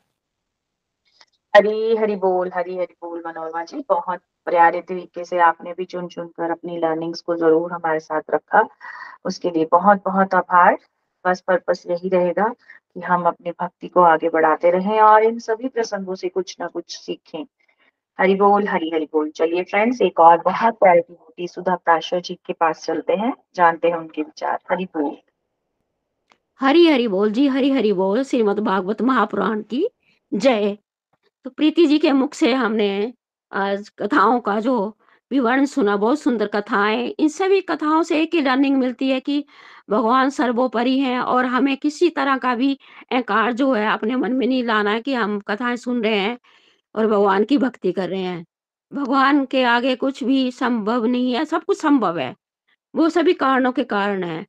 हरी हरी बोल, हरी हरी बोल, मनोरमा जी। बहुत प्यारे तरीके से आपने भी चुन चुन कर अपनी लर्निंग्स को ज़रूर हमारे साथ रखा। उसके लिए बहुत बहुत आभार। बस पर्पस यही रहेगा कि हम अपनी भक्ति को आगे बढ़ाते रहें और इन सभी प्रसंगों से कुछ ना कुछ सीखें। हरि बोल, हरी हरि बोल। चलिए फ्रेंड्स एक और बहुत प्यारी डिवोटी सुधा प्राशर जी के पास चलते हैं। जानते हैं उनके विचार। हरि बोल। हरी हरि बोल जी, हरी हरि बोल, श्रीमद् भागवत महापुराण की। जय। तो प्रीति जी के मुख से हमने आज कथाओं का जो विवरण सुना, बहुत सुंदर कथाएँ। इन सभी कथाओं से एक ही लर्निंग मिलती है कि भगवान सर्वोपरि हैं और हमें किसी तरह का भी अहंकार जो है अपने मन में नहीं लाना है कि हम कथाएँ सुन रहे हैं। और भगवान की भक्ति कर रहे हैं। भगवान के आगे कुछ भी संभव नहीं है, सब कुछ संभव है। वो सभी कारणों के कारण है।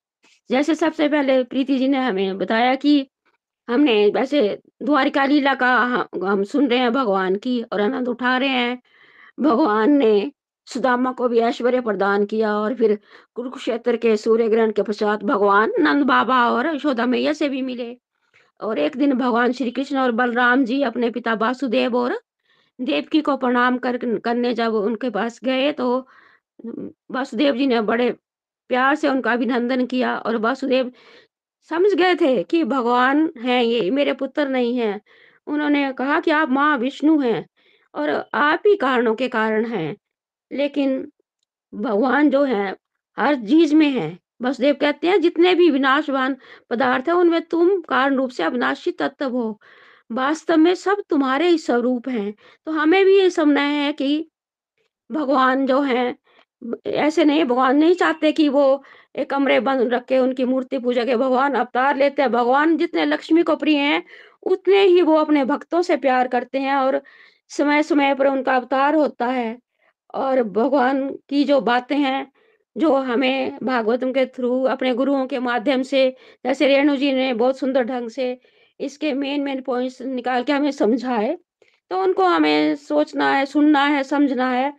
जैसे सबसे पहले प्रीति जी ने हमें बताया कि हमने वैसे द्वारिका लीला का हम सुन रहे हैं भगवान की और आनंद उठा रहे हैं। भगवान ने सुदामा को भी ऐश्वर्य प्रदान किया और फिर कुरुक्षेत्र के सूर्य ग्रहण के पश्चात भगवान नंद बाबा और यशोदा मैया से भी मिले। और एक दिन भगवान श्री कृष्ण और बलराम जी अपने पिता वासुदेव और देवकी को प्रणाम कर, करने जब उनके पास गए तो वासुदेव जी ने बड़े प्यार से उनका अभिनंदन किया और वासुदेव समझ गए थे कि भगवान हैं, ये मेरे पुत्र नहीं हैं। उन्होंने कहा कि आप माँ विष्णु हैं और आप ही कारणों के कारण हैं, लेकिन भगवान जो है, हर चीज़ में है। वसुदेव कहते हैं, जितने भी विनाशवान पदार्थ है, उनमें तुम कारण रूप से अविनाशी तत्व हो। वास्तव में सब तुम्हारे ही स्वरूप हैं। तो हमें भी ये समझना है कि भगवान जो हैं, ऐसे नहीं, भगवान नहीं चाहते कि वो एक कमरे बंद रख के उनकी मूर्ति पूजा के भगवान अवतार लेते हैं। भगवान जितने लक्ष्मी को प्रिय हैं, उतने ही वो अपने भक्तों से प्यार करते हैं और समय समय पर उनका अवतार होता है। और भगवान की जो बातें हैं, जो हमें भागवतम के थ्रू, अपने गुरुओं के माध्यम से, जैसे रेणु जी ने बहुत सुंदर ढंग से इसके मेन मेन पॉइंट्स निकाल के हमें समझाए तो उनको हमें सोचना है, सुनना है, समझना है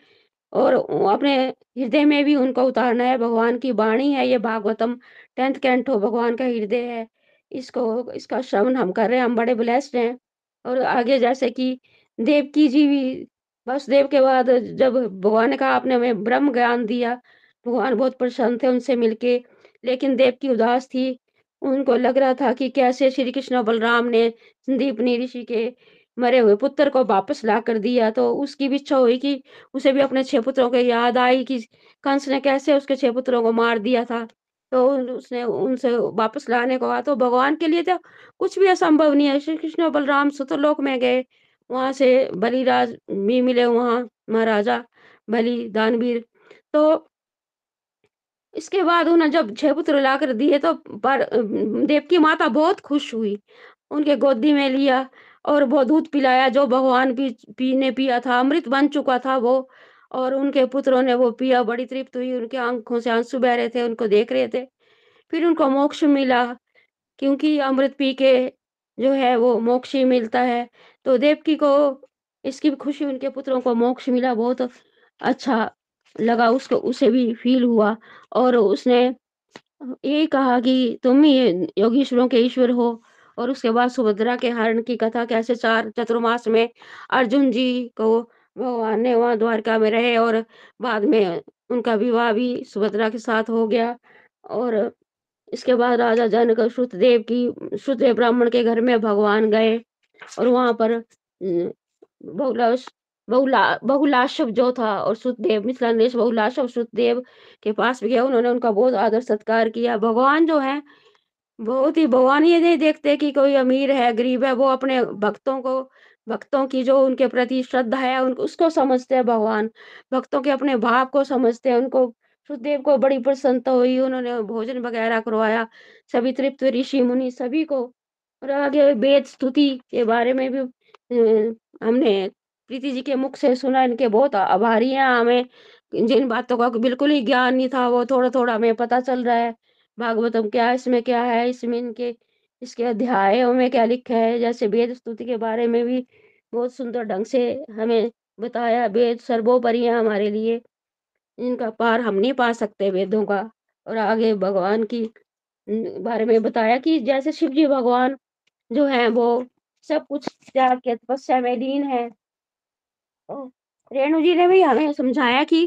और अपने हृदय में भी उनको उतारना है। भगवान की वाणी है, ये भागवतम टेंथ कैंटो भगवान का हृदय है। इसको, इसका श्रवण हम कर रहे हैं, हम बड़े ब्लेस्ड हैं और आगे जैसे कि देवकी जी भी, वसुदेव के बाद जब भगवान ने कहा, आपने हमें ब्रह्म ज्ञान दिया। भगवान बहुत प्रसन्न थे उनसे मिलके, लेकिन देव की उदास थी। उनको लग रहा था कि कैसे श्री कृष्ण बलराम ने संदीपनी ऋषि के मरे हुए पुत्र को वापस ला कर दिया। तो उसकी भी इच्छा हुई कि उसे भी अपने छह पुत्रों की याद आई कि कंस ने कैसे उसके छह पुत्रों को मार दिया था। तो उसने उनसे वापस लाने को कहा। तो भगवान के लिए तो कुछ भी असंभव नहीं है। श्री कृष्ण बलराम सुतरलोक में गए। वहाँ से बलिराज भी मिले। वहाँ महाराजा बलि दानवीर तो इसके बाद उन्हें जब छह पुत्र लाकर दिए तो पर देवकी माता बहुत खुश हुई। उनके गोदी में लिया और वो दूध पिलाया, जो भगवान पी, पीने पिया था, अमृत बन चुका था वो। और उनके पुत्रों ने वो पिया, बड़ी तृप्त हुई। उनके आँखों से आँसू बह रहे थे, उनको देख रहे थे। फिर उनको मोक्ष मिला, क्योंकि अमृत पी के जो है, वो मोक्ष ही मिलता है। तो देवकी को, इसकी खुशी उनके पुत्रों को मोक्ष मिला, बहुत अच्छा लगा उसको, उसे भी फील हुआ और उसने यही कहा कि तुम ही योगीश्वरों के ईश्वर हो और उसके बाद सुभद्रा के हरण की कथा कैसे चार चतुर्मास में अर्जुन जी को भगवान ने वहाँ द्वारका में रहे और बाद में उनका विवाह भी सुभद्रा के साथ हो गया और इसके बाद राजा जनक श्रुतदेव की, श्रुतदेव ब्राह्मण के घर में भगवान गए और वहाँ पर बहुला, बहुलाशव जो था और श्रुतदेव मिथिलांदेश बहुलाशव श्रुतदेव के पास भी गया उन्होंने उनका बहुत आदर सत्कार किया। भगवान जो है, बहुत ही भगवान ये नहीं देखते कि कोई अमीर है, गरीब है, वो अपने भक्तों को, भक्तों की जो उनके प्रति श्रद्धा है उनको उसको समझते हैं भगवान। भक्तों के अपने भाव को समझते हैं, उनको, सुखदेव को बड़ी प्रसन्नता हुई, उन्होंने भोजन वगैरह करवाया। सभी तृप्त ऋषि मुनि सभी को और आगे वेद स्तुति के बारे में भी हमने प्रीति जी के मुख से सुना, इनके बहुत आभारी हैं हमें। जिन बातों का बिल्कुल ही ज्ञान नहीं था, वो थोड़ा थोड़ा हमें पता चल रहा है। भागवतम क्या, इसमें क्या है, इसमें इनके, इसके अध्यायों में क्या लिखा है? जैसे वेद स्तुति के बारे में भी बहुत सुंदर ढंग से हमें बताया, वेद सर्वोपरि है हमारे लिए। इनका पार हम नहीं पा सकते वेदों का। और आगे भगवान की बारे में बताया कि जैसे शिव जी भगवान जो है, वो सब कुछ त्याग के तपस्या में लीन है। रेणु जी ने भी हमें समझाया कि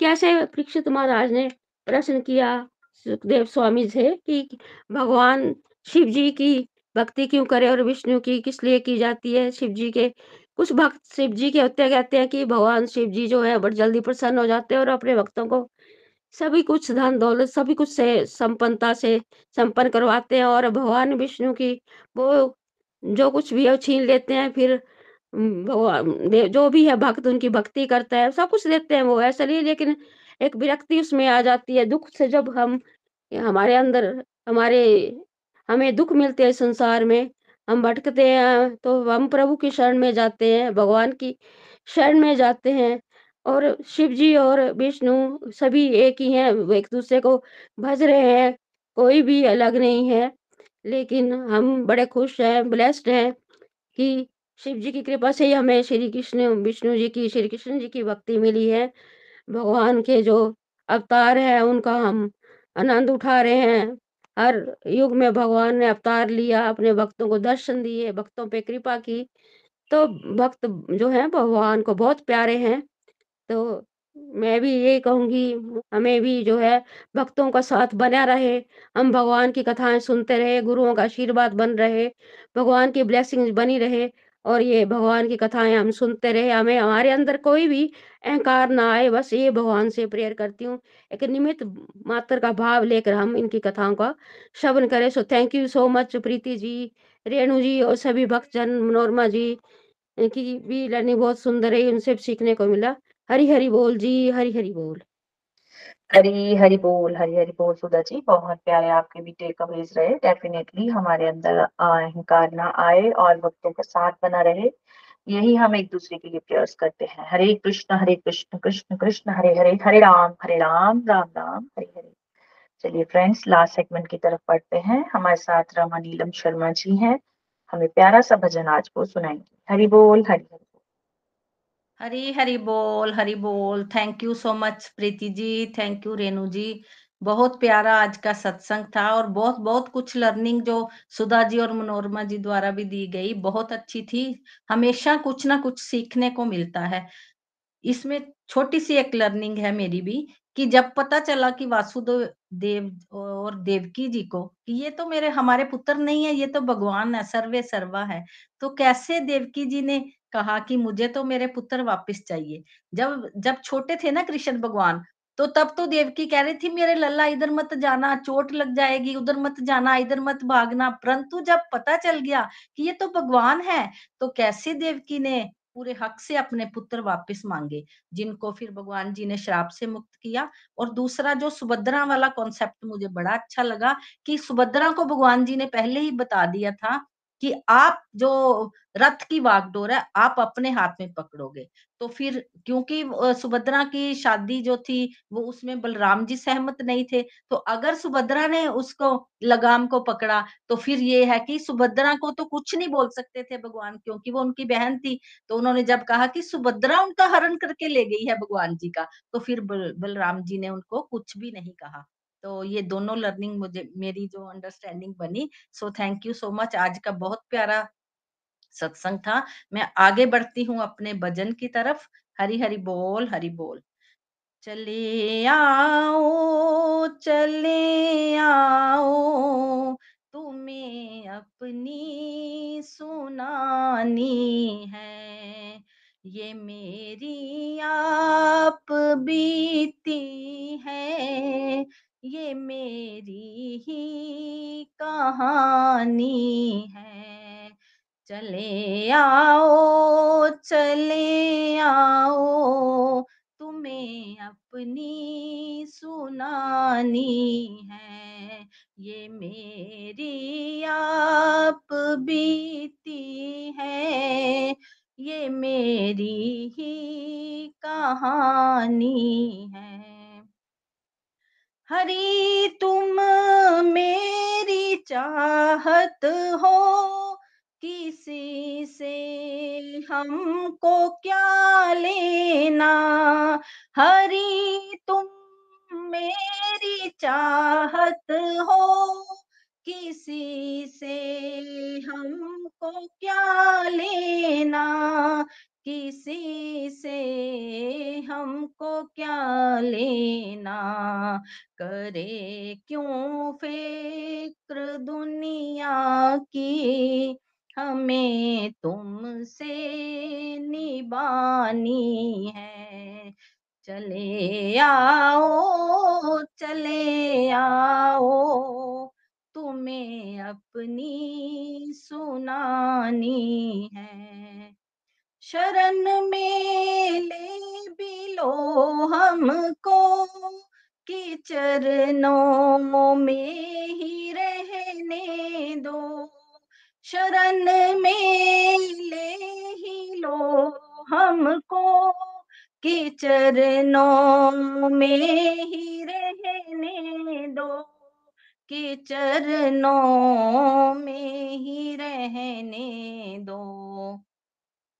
कैसे परीक्षित महाराज ने प्रश्न किया, सुखदेव स्वामी से कि भगवान शिव जी की भक्ति क्यों करे और विष्णु की किस लिए की जाती है? शिव जी के, कुछ भक्त शिव जी के होते कहते हैं कि भगवान शिव जी जो है, बड़ी जल्दी प्रसन्न हो जाते हैं और अपने भक्तों को सभी कुछ धन दौलत, सभी कुछ से संपन्नता से संपन्न करवाते हैं और भगवान विष्णु की वो जो कुछ भी है छीन लेते हैं, फिर जो भी है भक्त, उनकी भक्ति करता है, सब कुछ देते हैं वो, ऐसा नहीं लेकिन एक विरक्ति उसमें आ जाती है, दुख से जब हम हमारे अंदर, हमारे, हमें दुख मिलते हैं संसार में, हम भटकते हैं तो हम प्रभु की शरण में जाते हैं, भगवान की शरण में जाते हैं, और शिव जी और विष्णु सभी एक ही हैं एक दूसरे को भज रहे हैं, कोई भी अलग नहीं है, लेकिन हम बड़े खुश हैं, ब्लेस्ड हैं कि शिव जी की कृपा से ही हमें श्री कृष्ण, विष्णु जी की, श्री कृष्ण जी की भक्ति मिली है। भगवान के जो अवतार है, उनका हम आनंद उठा रहे हैं। हर युग में भगवान ने अवतार लिया, अपने भक्तों को दर्शन दिए, भक्तों पे कृपा की। तो भक्त जो है, भगवान को बहुत प्यारे हैं। तो मैं भी यही कहूँगी, हमें भी जो है, भक्तों का साथ बना रहे। हम भगवान की कथाएँ सुनते रहे, गुरुओं का आशीर्वाद बन रहे। भगवान की ब्लेसिंग्स बनी रहे। और ये भगवान की कथाएँ हम सुनते रहे, हमें हमारे अंदर कोई भी अहंकार ना आए, बस ये भगवान से प्रेयर करती हूँ। एक निमित्त मात्र का भाव लेकर हम इनकी कथाओं का श्रवण करें। So thank you so much Preeti ji, Renu ji और सभी भक्तजन, मनोरमा जी की भी लर्निंग बहुत सुंदर है उनसे सीखने को मिला। हरी हरी बोल जी हरी हरी बोल। हरी हरी बोल, हरी हरी बोल सुधा जी, बहुत प्यारे आपके भी टेक अवेज रहे। डेफिनेटली हमारे अंदर अहंकार ना आए और भक्तों का साथ बना रहे। यही हम एक दूसरे के लिए प्रेयर्स करते हैं। हरे कृष्ण हरे कृष्ण कृष्ण कृष्ण, हरे हरे हरे राम हरे राम राम राम, हरे हरे। चलिए फ्रेंड्स लास्ट सेगमेंट की तरफ़ पढ़ते हैं। हमारे साथ रमा नीलम शर्मा जी हैं। हमें प्यारा सा भजन आज को सुनाएँगे। हरी बोल, हरी, हरि। हरी हरी बोल हरी बोल। Thank you so much Preeti ji. Thank you Renu ji. बहुत प्यारा आज का सत्संग था और बहुत बहुत कुछ लर्निंग जो सुधा जी और मनोरमा जी द्वारा भी दी गई, बहुत अच्छी थी। हमेशा कुछ ना कुछ सीखने को मिलता है। इसमें छोटी सी एक लर्निंग है मेरी भी कि जब पता चला कि वासुदेव, देव और देवकी जी को कि ये तो मेरे, हमारे पुत्र नहीं है, ये तो भगवान है, सर्वे सर्वा है तो कैसे देवकी जी ने कहा कि मुझे तो मेरे पुत्र वापस चाहिए। जब जब छोटे थे ना कृष्ण भगवान तो तब तो देवकी कह रही थी, मेरे लल्ला, इधर मत जाना, चोट लग जाएगी, उधर मत जाना, इधर मत भागना। परंतु जब पता चल गया कि ये तो भगवान है तो कैसे देवकी ने पूरे हक से अपने पुत्र वापस मांगे, जिनको फिर भगवान जी ने श्राप से मुक्त किया? और दूसरा जो सुभद्रा वाला कॉन्सेप्ट मुझे बड़ा अच्छा लगा कि सुभद्रा को भगवान जी ने पहले ही बता दिया था कि आप जो रथ की वागडोर है आप अपने हाथ में पकड़ोगे। तो फिर क्योंकि सुभद्रा की शादी जो थी वो उसमें बलराम जी सहमत नहीं थे तो अगर सुभद्रा ने उसको लगाम को पकड़ा तो फिर ये है कि सुभद्रा को तो कुछ नहीं बोल सकते थे भगवान क्योंकि वो उनकी बहन थी। तो उन्होंने जब कहा कि सुभद्रा उनका हरण करके ले गई है भगवान जी का तो फिर बल, बलराम जी ने उनको कुछ भी नहीं कहा। तो ये दोनों लर्निंग मुझे, मेरी जो अंडरस्टैंडिंग बनी। So thank you so much आज का बहुत प्यारा सत्संग था। मैं आगे बढ़ती हूँ अपने भजन की तरफ़। हरी हरी बोल हरी बोल। चले आओ चले आओ। तुम्हें अपनी सुनानी है। ये मेरी आप बीती है। ये मेरी ही कहानी है। चले आओ चले आओ, तुम्हें अपनी सुनानी है। ये मेरी आप बीती है। ये मेरी ही कहानी है। हरी, तुम मेरी चाहत हो। किसी से हमको क्या लेना? हरी, तुम मेरी चाहत हो। किसी से हमको क्या लेना? किसी से हमको क्या लेना? करे क्यों फ़िक्र दुनिया की? हमें तुमसे निबानी है। चले आओ चले आओ, तुम्हें अपनी सुनानी है। शरण में ले भी लो हमको, कि चरणों में ही रहने दो। शरण में ले ही लो हमको, कि चरणों में ही रहने दो। कि चरणों में ही रहने दो।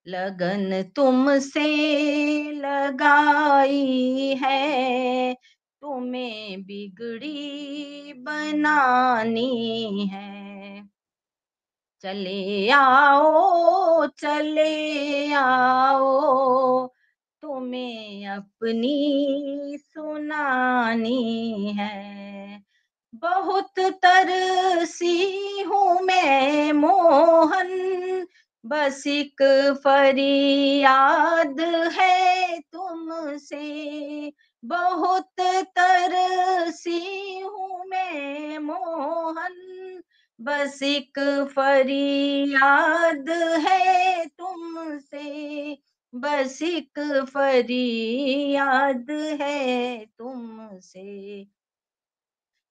लगन तुमसे लगाई है। तुम्हें बिगड़ी बनानी है। चले आओ चले आओ। तुम्हें अपनी सुनानी है। बहुत तरसी हूँ मैं, मोहन। बस एक फरियाद है तुमसे। बहुत तरसी हूँ मैं, मोहन। बस एक फरियाद है तुमसे। बस एक फरियाद है तुमसे।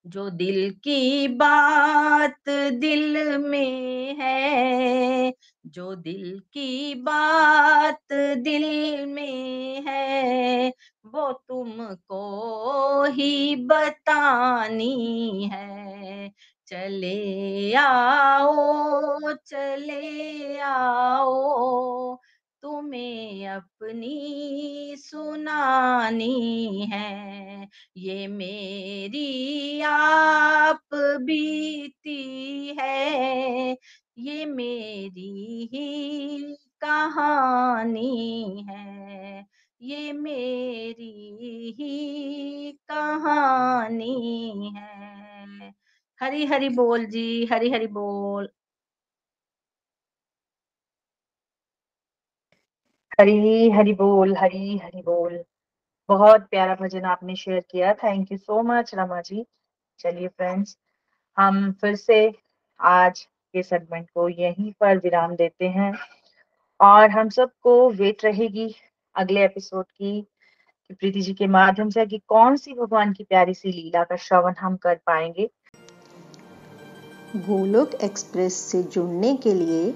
जो दिल की बात दिल में है, जो दिल की बात दिल में है, वो तुमको ही बतानी है। चले आओ चले आओ तुम्हें अपनी सुनानी है। ये मेरी आप बीती है। ये मेरी ही कहानी है। ये मेरी ही कहानी है। हरी हरी बोल जी हरी हरी बोल। हरी हरी बोल, हरी हरी बोल। बहुत प्यारा भजन आपने शेयर किया। Thank you so much Rama ji. चलिए फ्रेंड्स हम फिर से आज के सेगमेंट को यहीं पर विराम देते हैं। और हम सबको वेट रहेगी अगले एपिसोड की, कि प्रीति जी के माध्यम से कि कौन सी भगवान की प्यारी सी लीला का श्रवण हम कर पाएँगे। गोलोक एक्सप्रेस से जुड़ने के लिए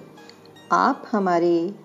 आप हमारे